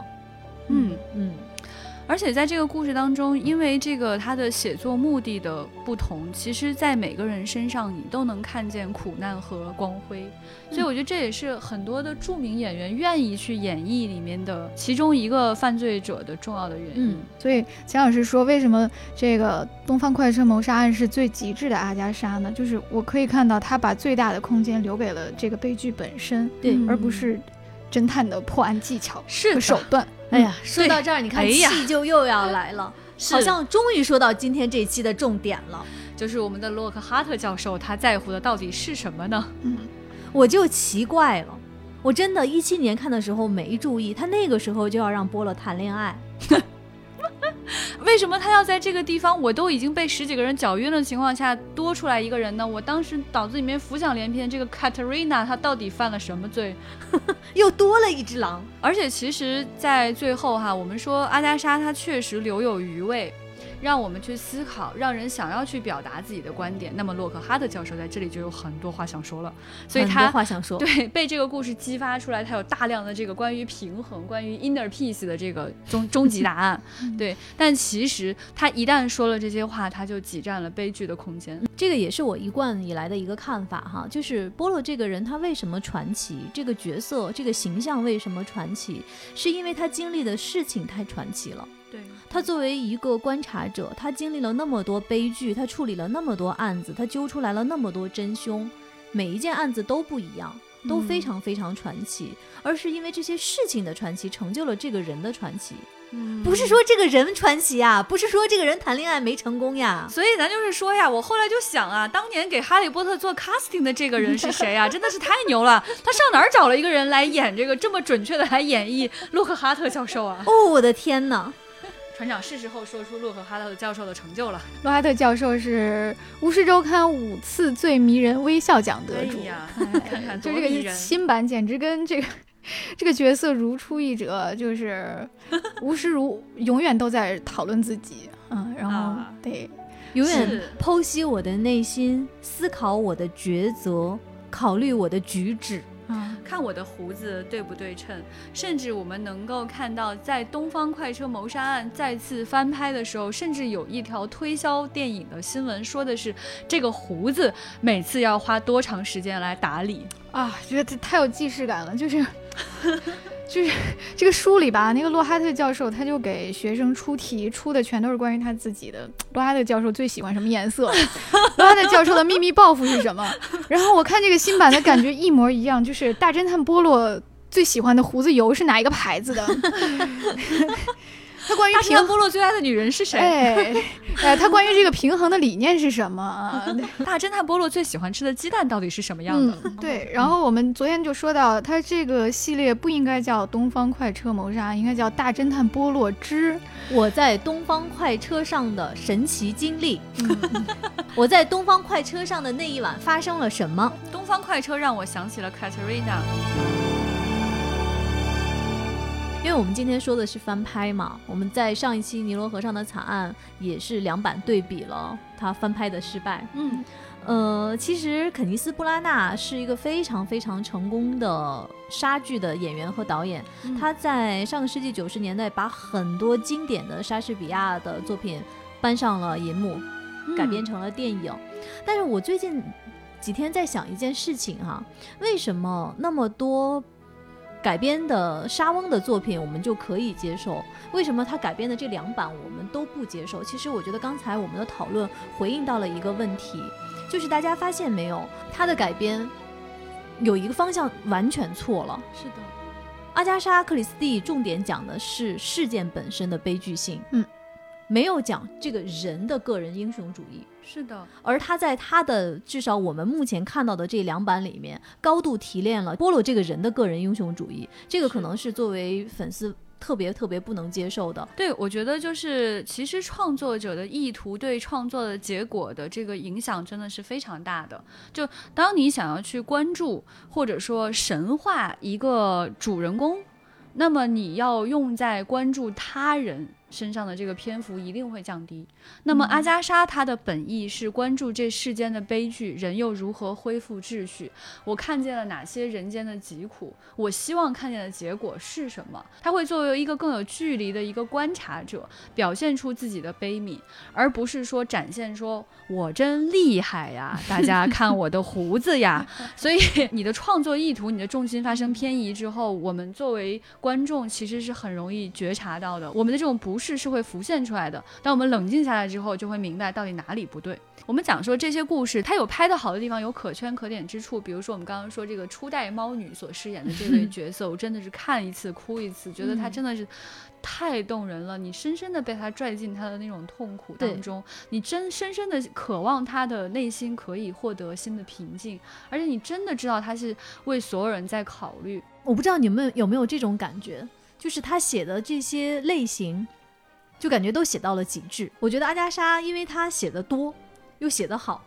Speaker 2: 而且在这个故事当中，因为这个他的写作目的的不同，其实，在每个人身上你都能看见苦难和光辉，所以我觉得这也是很多的著名演员愿意去演绎里面的其中一个犯罪者的重要的原因。
Speaker 3: 嗯
Speaker 1: 所以钱老师说，为什么这个《东方快车谋杀案》是最极致的阿加莎呢？就是我可以看到他把最大的空间留给了这个悲剧本身，
Speaker 3: 对
Speaker 2: 嗯
Speaker 1: 而不是侦探的破案技巧和手段。
Speaker 3: 哎呀，说到这儿，你看
Speaker 2: 哎呀
Speaker 3: 气就又要来了，[laughs]
Speaker 2: 是
Speaker 3: 好像终于说到今天这期的重点了。
Speaker 2: 就是我们的洛克哈特教授，他在乎的到底是什么呢？
Speaker 1: 嗯，
Speaker 3: 我就奇怪了，我真的，一七年看的时候没注意，他那个时候就要让波洛谈恋爱。[laughs] [laughs]
Speaker 2: 为什么他要在这个地方？我都已经被十几个人搅晕的情况下，多出来一个人呢？我当时脑子里面浮想联翩，这个 Katerina 她到底犯了什么罪？[laughs]
Speaker 3: 又多了一只狼。
Speaker 2: 而且其实，在最后哈，我们说阿加莎她确实留有余味，让我们去思考，让人想要去表达自己的观点。那么洛克哈特教授在这里就有很多话想说了，所以他
Speaker 3: 话想说。
Speaker 2: 对被这个故事激发出来，他有大量的这个关于平衡、关于 inner peace 的这个终终极答案。[laughs] 对，但其实他一旦说了这些话，他就挤占了悲剧的空间。
Speaker 3: 这个也是我一贯以来的一个看法哈，就是波洛这个人他为什么传奇，这个角色这个形象为什么传奇，是因为他经历的事情太传奇了。
Speaker 2: 对，
Speaker 3: 他作为一个观察者，他经历了那么多悲剧，他处理了那么多案子，他揪出来了那么多真凶，每一件案子都不一样，都非常非常传奇，而是因为这些事情的传奇，成就了这个人的传奇。
Speaker 2: 嗯
Speaker 3: 不是说这个人传奇啊，不是说这个人谈恋爱没成功呀。
Speaker 2: 所以咱就是说呀，我后来就想啊，当年给哈利波特做 casting 的这个人是谁啊？[laughs] 真的是太牛了！他上哪儿找了一个人来演这个这么准确的来演绎洛克哈特教授啊？
Speaker 3: 哦，我的天哪！
Speaker 2: 船长是时候说出洛克哈特教授的成就了。
Speaker 1: 洛哈特教授是《巫师周刊》五次最迷人微笑奖得主。
Speaker 2: 哎呀 [laughs]
Speaker 1: 哎
Speaker 2: 看看
Speaker 1: 就这个新版简直跟这个这个角色如出一辙，就是 [laughs] 无时如永远都在讨论自己，嗯，然后、
Speaker 2: 啊
Speaker 1: 对，
Speaker 3: 永远剖析我的内心，思考我的抉择，考虑我的举止。
Speaker 1: 嗯，
Speaker 2: 看我的胡子对不对称，甚至我们能够看到，在《东方快车谋杀案》再次翻拍的时候，甚至有一条推销电影的新闻，说的是这个胡子每次要花多长时间来打理。
Speaker 1: 啊，觉得这太有既视感了，就是就是这个书里吧，那个洛哈特教授他就给学生出题，出的全都是关于他自己的。洛哈特教授最喜欢什么颜色？洛哈特教授的秘密抱负是什么？然后我看这个新版的感觉一模一样，就是大侦探波洛最喜欢的胡子油是哪一个牌子的？[laughs] 他关于
Speaker 2: 大
Speaker 1: 平
Speaker 2: 侦波洛最爱的女人是谁？
Speaker 1: 哎哎，他关于这个平衡的理念是什么啊？[laughs]
Speaker 2: 大侦探波洛最喜欢吃的鸡蛋到底是什么样的？
Speaker 1: 嗯，对。然后我们昨天就说到，他这个系列不应该叫《东方快车谋杀》，应该叫《大侦探波洛之
Speaker 3: 我在东方快车上的神奇经历。[laughs] 我在东方快车上的那一晚发生了什么？
Speaker 2: 东方快车让我想起了 Katerina。
Speaker 3: 因为我们今天说的是翻拍嘛，我们在上一期《尼罗河上的惨案》也是两版对比了他翻拍的失败。
Speaker 2: 嗯，
Speaker 3: 呃，其实肯尼斯·布拉纳是一个非常非常成功的莎剧的演员和导演，
Speaker 2: 嗯
Speaker 3: 他在上个世纪九十年代把很多经典的莎士比亚的作品搬上了银幕，改编成了电影。但是我最近几天在想一件事情哈、为什么那么多改编的莎翁的作品我们就可以接受？为什么他改编的这两版我们都不接受？其实我觉得刚才我们的讨论回应到了一个问题，就是大家发现没有，他的改编有一个方向完全错了。
Speaker 2: 是的，
Speaker 3: 阿加莎·克里斯蒂重点讲的是事件本身的悲剧性，
Speaker 1: 嗯，
Speaker 3: 没有讲这个人的个人英雄主义。
Speaker 2: 是的，
Speaker 3: 而他在他的至少我们目前看到的这两版里面，高度提炼了波罗这个人的个人英雄主义，这个可能是作为粉丝特别特别不能接受的。
Speaker 2: 对，我觉得就是其实创作者的意图对创作的结果的这个影响真的是非常大的。就当你想要去关注或者说神话一个主人公，那么你要用在关注他人。身上的这个篇幅一定会降低。那么阿加莎她的本意是关注这世间的悲剧，人又如何恢复秩序？我看见了哪些人间的疾苦？我希望看见的结果是什么？他会作为一个更有距离的一个观察者，表现出自己的悲悯，而不是说展现说我真厉害呀，[laughs] 大家看我的胡子呀。所以 [laughs] 你的创作意图，你的重心发生偏移之后，我们作为观众其实是很容易觉察到的。我们的这种不适是会浮现出来的。当我们冷静下来之后，就会明白到底哪里不对。我们讲说这些故事，它有拍的好的地方，有可圈可点之处。比如说我们刚刚说这个初代猫女所饰演的这位角色，我真的是看一次哭一次，觉得她真的是太动人了。你深深的被他拽进他的那种痛苦当中，你真深深的渴望他的内心可以获得新的平静，而且你真的知道他是为所有人在考虑。
Speaker 3: 我不知道你们有没有这种感觉，就是他写的这些类型，就感觉都写到了极致。我觉得阿加莎，因为他写的多，又写得好，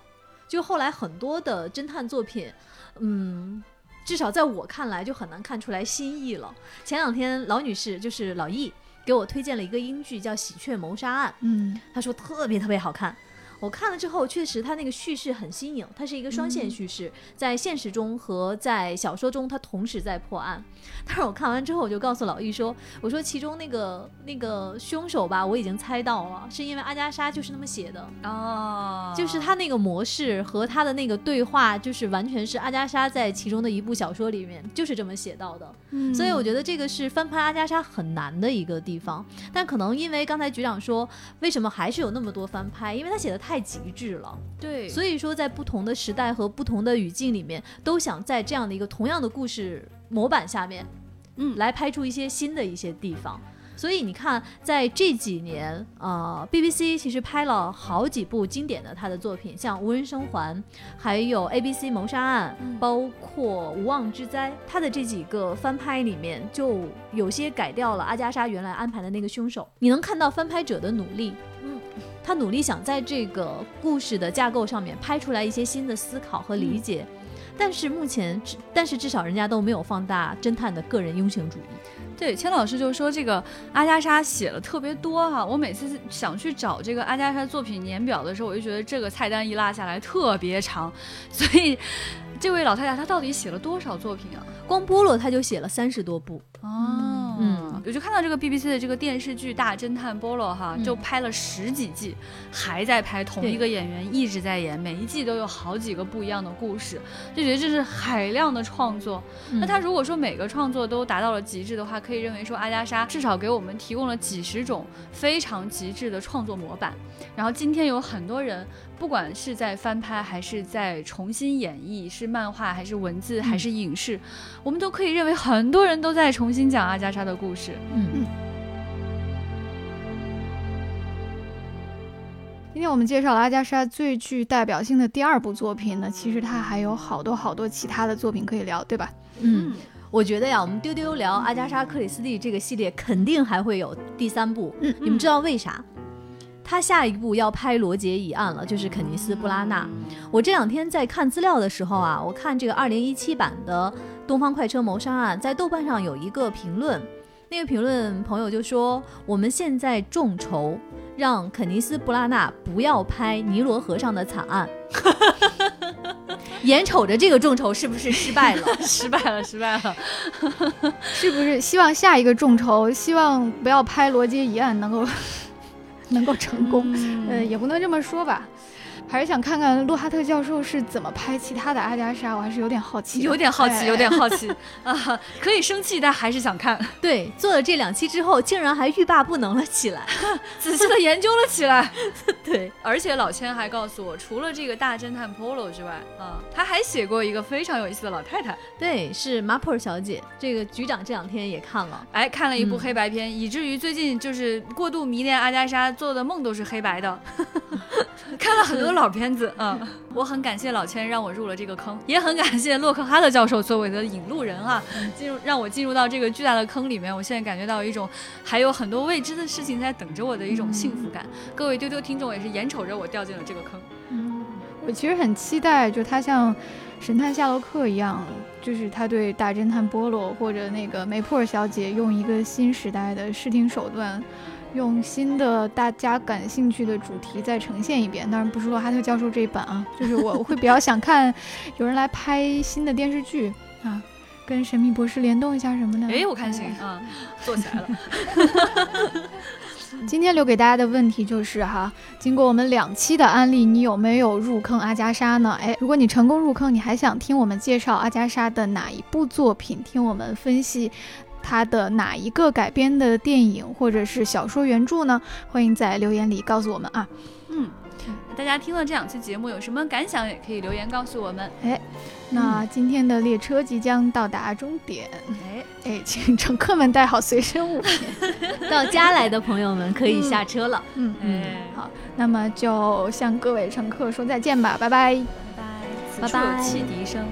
Speaker 3: 就后来很多的侦探作品，嗯，至少在我看来就很难看出来新意了。前两天老女士就是老易给我推荐了一个英剧叫《喜鹊谋杀案》，
Speaker 1: 嗯，
Speaker 3: 他说特别特别好看。我看了之后，确实它那个叙事很新颖，它是一个双线叙事，在现实中和在小说中，它同时在破案。[laughs] 但是我看完之后，我就告诉老易说：“我说其中那个那个凶手吧，我已经猜到了，是因为阿加莎就是那么写的，
Speaker 2: 哦
Speaker 3: 就是他那个模式和他的那个对话，就是完全是阿加莎在其中的一部小说里面就是这么写到的。
Speaker 2: 嗯
Speaker 3: 所以我觉得这个是翻拍阿加莎很难的一个地方，但可能因为刚才局长说，为什么还是有那么多翻拍？因为他写的太极致了，
Speaker 2: 对，
Speaker 3: 所以说在不同的时代和不同的语境里面，都想在这样的一个同样的故事模板下面，
Speaker 2: 嗯
Speaker 3: 来拍出一些新的一些地方。所以你看，在这几年，呃，BBC 其实拍了好几部经典的他的作品，像《无人生还》，还有《ABC 谋杀案》，
Speaker 2: 嗯
Speaker 3: 包括《无妄之灾》。他的这几个翻拍里面，就有些改掉了阿加莎原来安排的那个凶手。你能看到翻拍者的努力，
Speaker 2: 嗯，[laughs]
Speaker 3: 他努力想在这个故事的架构上面拍出来一些新的思考和理解。但是目前，至但是至少人家都没有放大侦探的个人英雄主义。
Speaker 2: 对，千老师就说这个阿加莎写了特别多哈、我每次想去找这个阿加莎作品年表的时候，我就觉得这个菜单一拉下来特别长，[laughs] 所以这位老太太她到底写了多少作品啊？
Speaker 3: 光波罗她就写了三十多部，
Speaker 2: 哦，
Speaker 3: 嗯，
Speaker 2: 我就看到这个 BBC 的这个电视剧《大侦探波罗》哈，
Speaker 3: 嗯
Speaker 2: 就拍了十几季，还在拍同一个演员一直在演，每一季都有好几个不一样的故事，就觉得这是海量的创作。那他如果说每个创作都达到了极致的话，可以认为说阿加莎至少给我们提供了几十种非常极致的创作模板。然后今天有很多人，不管是在翻拍还是在重新演绎，是漫画还是文字还是影视，我们都可以认为很多人都在重新讲阿加莎的故事。
Speaker 3: 嗯
Speaker 1: 今天我们介绍了阿加莎最具代表性的第二部作品呢，其实它还有好多好多其他的作品可以聊，对吧？
Speaker 3: 嗯，我觉得呀，我们丢丢聊阿加莎·克里斯蒂这个系列肯定还会有第三部。
Speaker 1: 嗯
Speaker 3: 你们知道为啥？他下一步要拍《罗杰一案》了，就是肯尼斯·布拉纳。我这两天在看资料的时候啊，我看这个2017版的《东方快车谋杀案》在豆瓣上有一个评论，那个评论朋友就说：“我们现在众筹让肯尼斯·布拉纳不要拍尼罗河上的惨案。[laughs] ”眼瞅着这个众筹是不是失败了？[laughs]
Speaker 2: 失败了，失败了。[laughs]
Speaker 1: 是不是希望下一个众筹，希望不要拍罗杰一案能够能够成功？呃，也不能这么说吧，还是想看看洛哈特教授是怎么拍其他的阿加莎，我还是有点好奇，
Speaker 2: 有点好奇，
Speaker 1: 哎
Speaker 2: 有点好 [laughs] 奇啊！可以生气，但还是想看，
Speaker 3: 对，做了这两期之后，竟然还欲罢不能了起来。[laughs]
Speaker 2: 仔细的研究了起来。[laughs]
Speaker 3: 对，
Speaker 2: 而且老千还告诉我，除了这个大侦探 Polo 之外，啊，他还写过一个非常有意思的老太太。
Speaker 3: 对，是马普尔小姐。这个局长这两天也看了。
Speaker 2: 哎，看了一部
Speaker 3: 嗯
Speaker 2: 黑白片，以至于最近就是过度迷恋阿加莎，做的梦都是黑白的。看了很多老片子，嗯，我很感谢老千让我入了这个坑，也很感谢洛克哈特教授作为的引路人啊，进入让我进入到这个巨大的坑里面。我现在感觉到一种还有很多未知的事情在等着我的一种幸福感。各位丢丢听众也是眼瞅着我掉进了这个坑。
Speaker 1: 嗯，我其实很期待，就他像神探夏洛克一样，就是他对大侦探波洛或者那个梅普尔小姐用一个新时代的视听手段，用新的大家感兴趣的主题再呈现一遍。当然不是罗哈特教授这一版啊，[laughs] 就是我我会比较想看有人来拍新的电视剧啊。跟神秘博士联动一下什么的。
Speaker 2: 哎，我看行啊，做起来了。[laughs] [laughs]
Speaker 1: 今天留给大家的问题就是哈，经过我们两期的案例，你有没有入坑阿加莎呢？哎，如果你成功入坑，你还想听我们介绍阿加莎的哪一部作品？听我们分析她的哪一个改编的电影或者是小说原著呢？欢迎在留言里告诉我们啊。
Speaker 2: 嗯，大家听了这两期节目有什么感想，也可以留言告诉我们。
Speaker 1: 那今天的列车即将到达终点，
Speaker 2: 哎，
Speaker 1: 哎，请乘客们带好随身物品。[laughs]
Speaker 3: 到家来的朋友们可以下车了。
Speaker 1: 嗯
Speaker 3: 嗯
Speaker 2: 哎，
Speaker 1: 好，那么就向各位乘客说再见吧，拜拜。
Speaker 2: 拜拜，
Speaker 3: 拜拜
Speaker 2: 此处有汽笛声。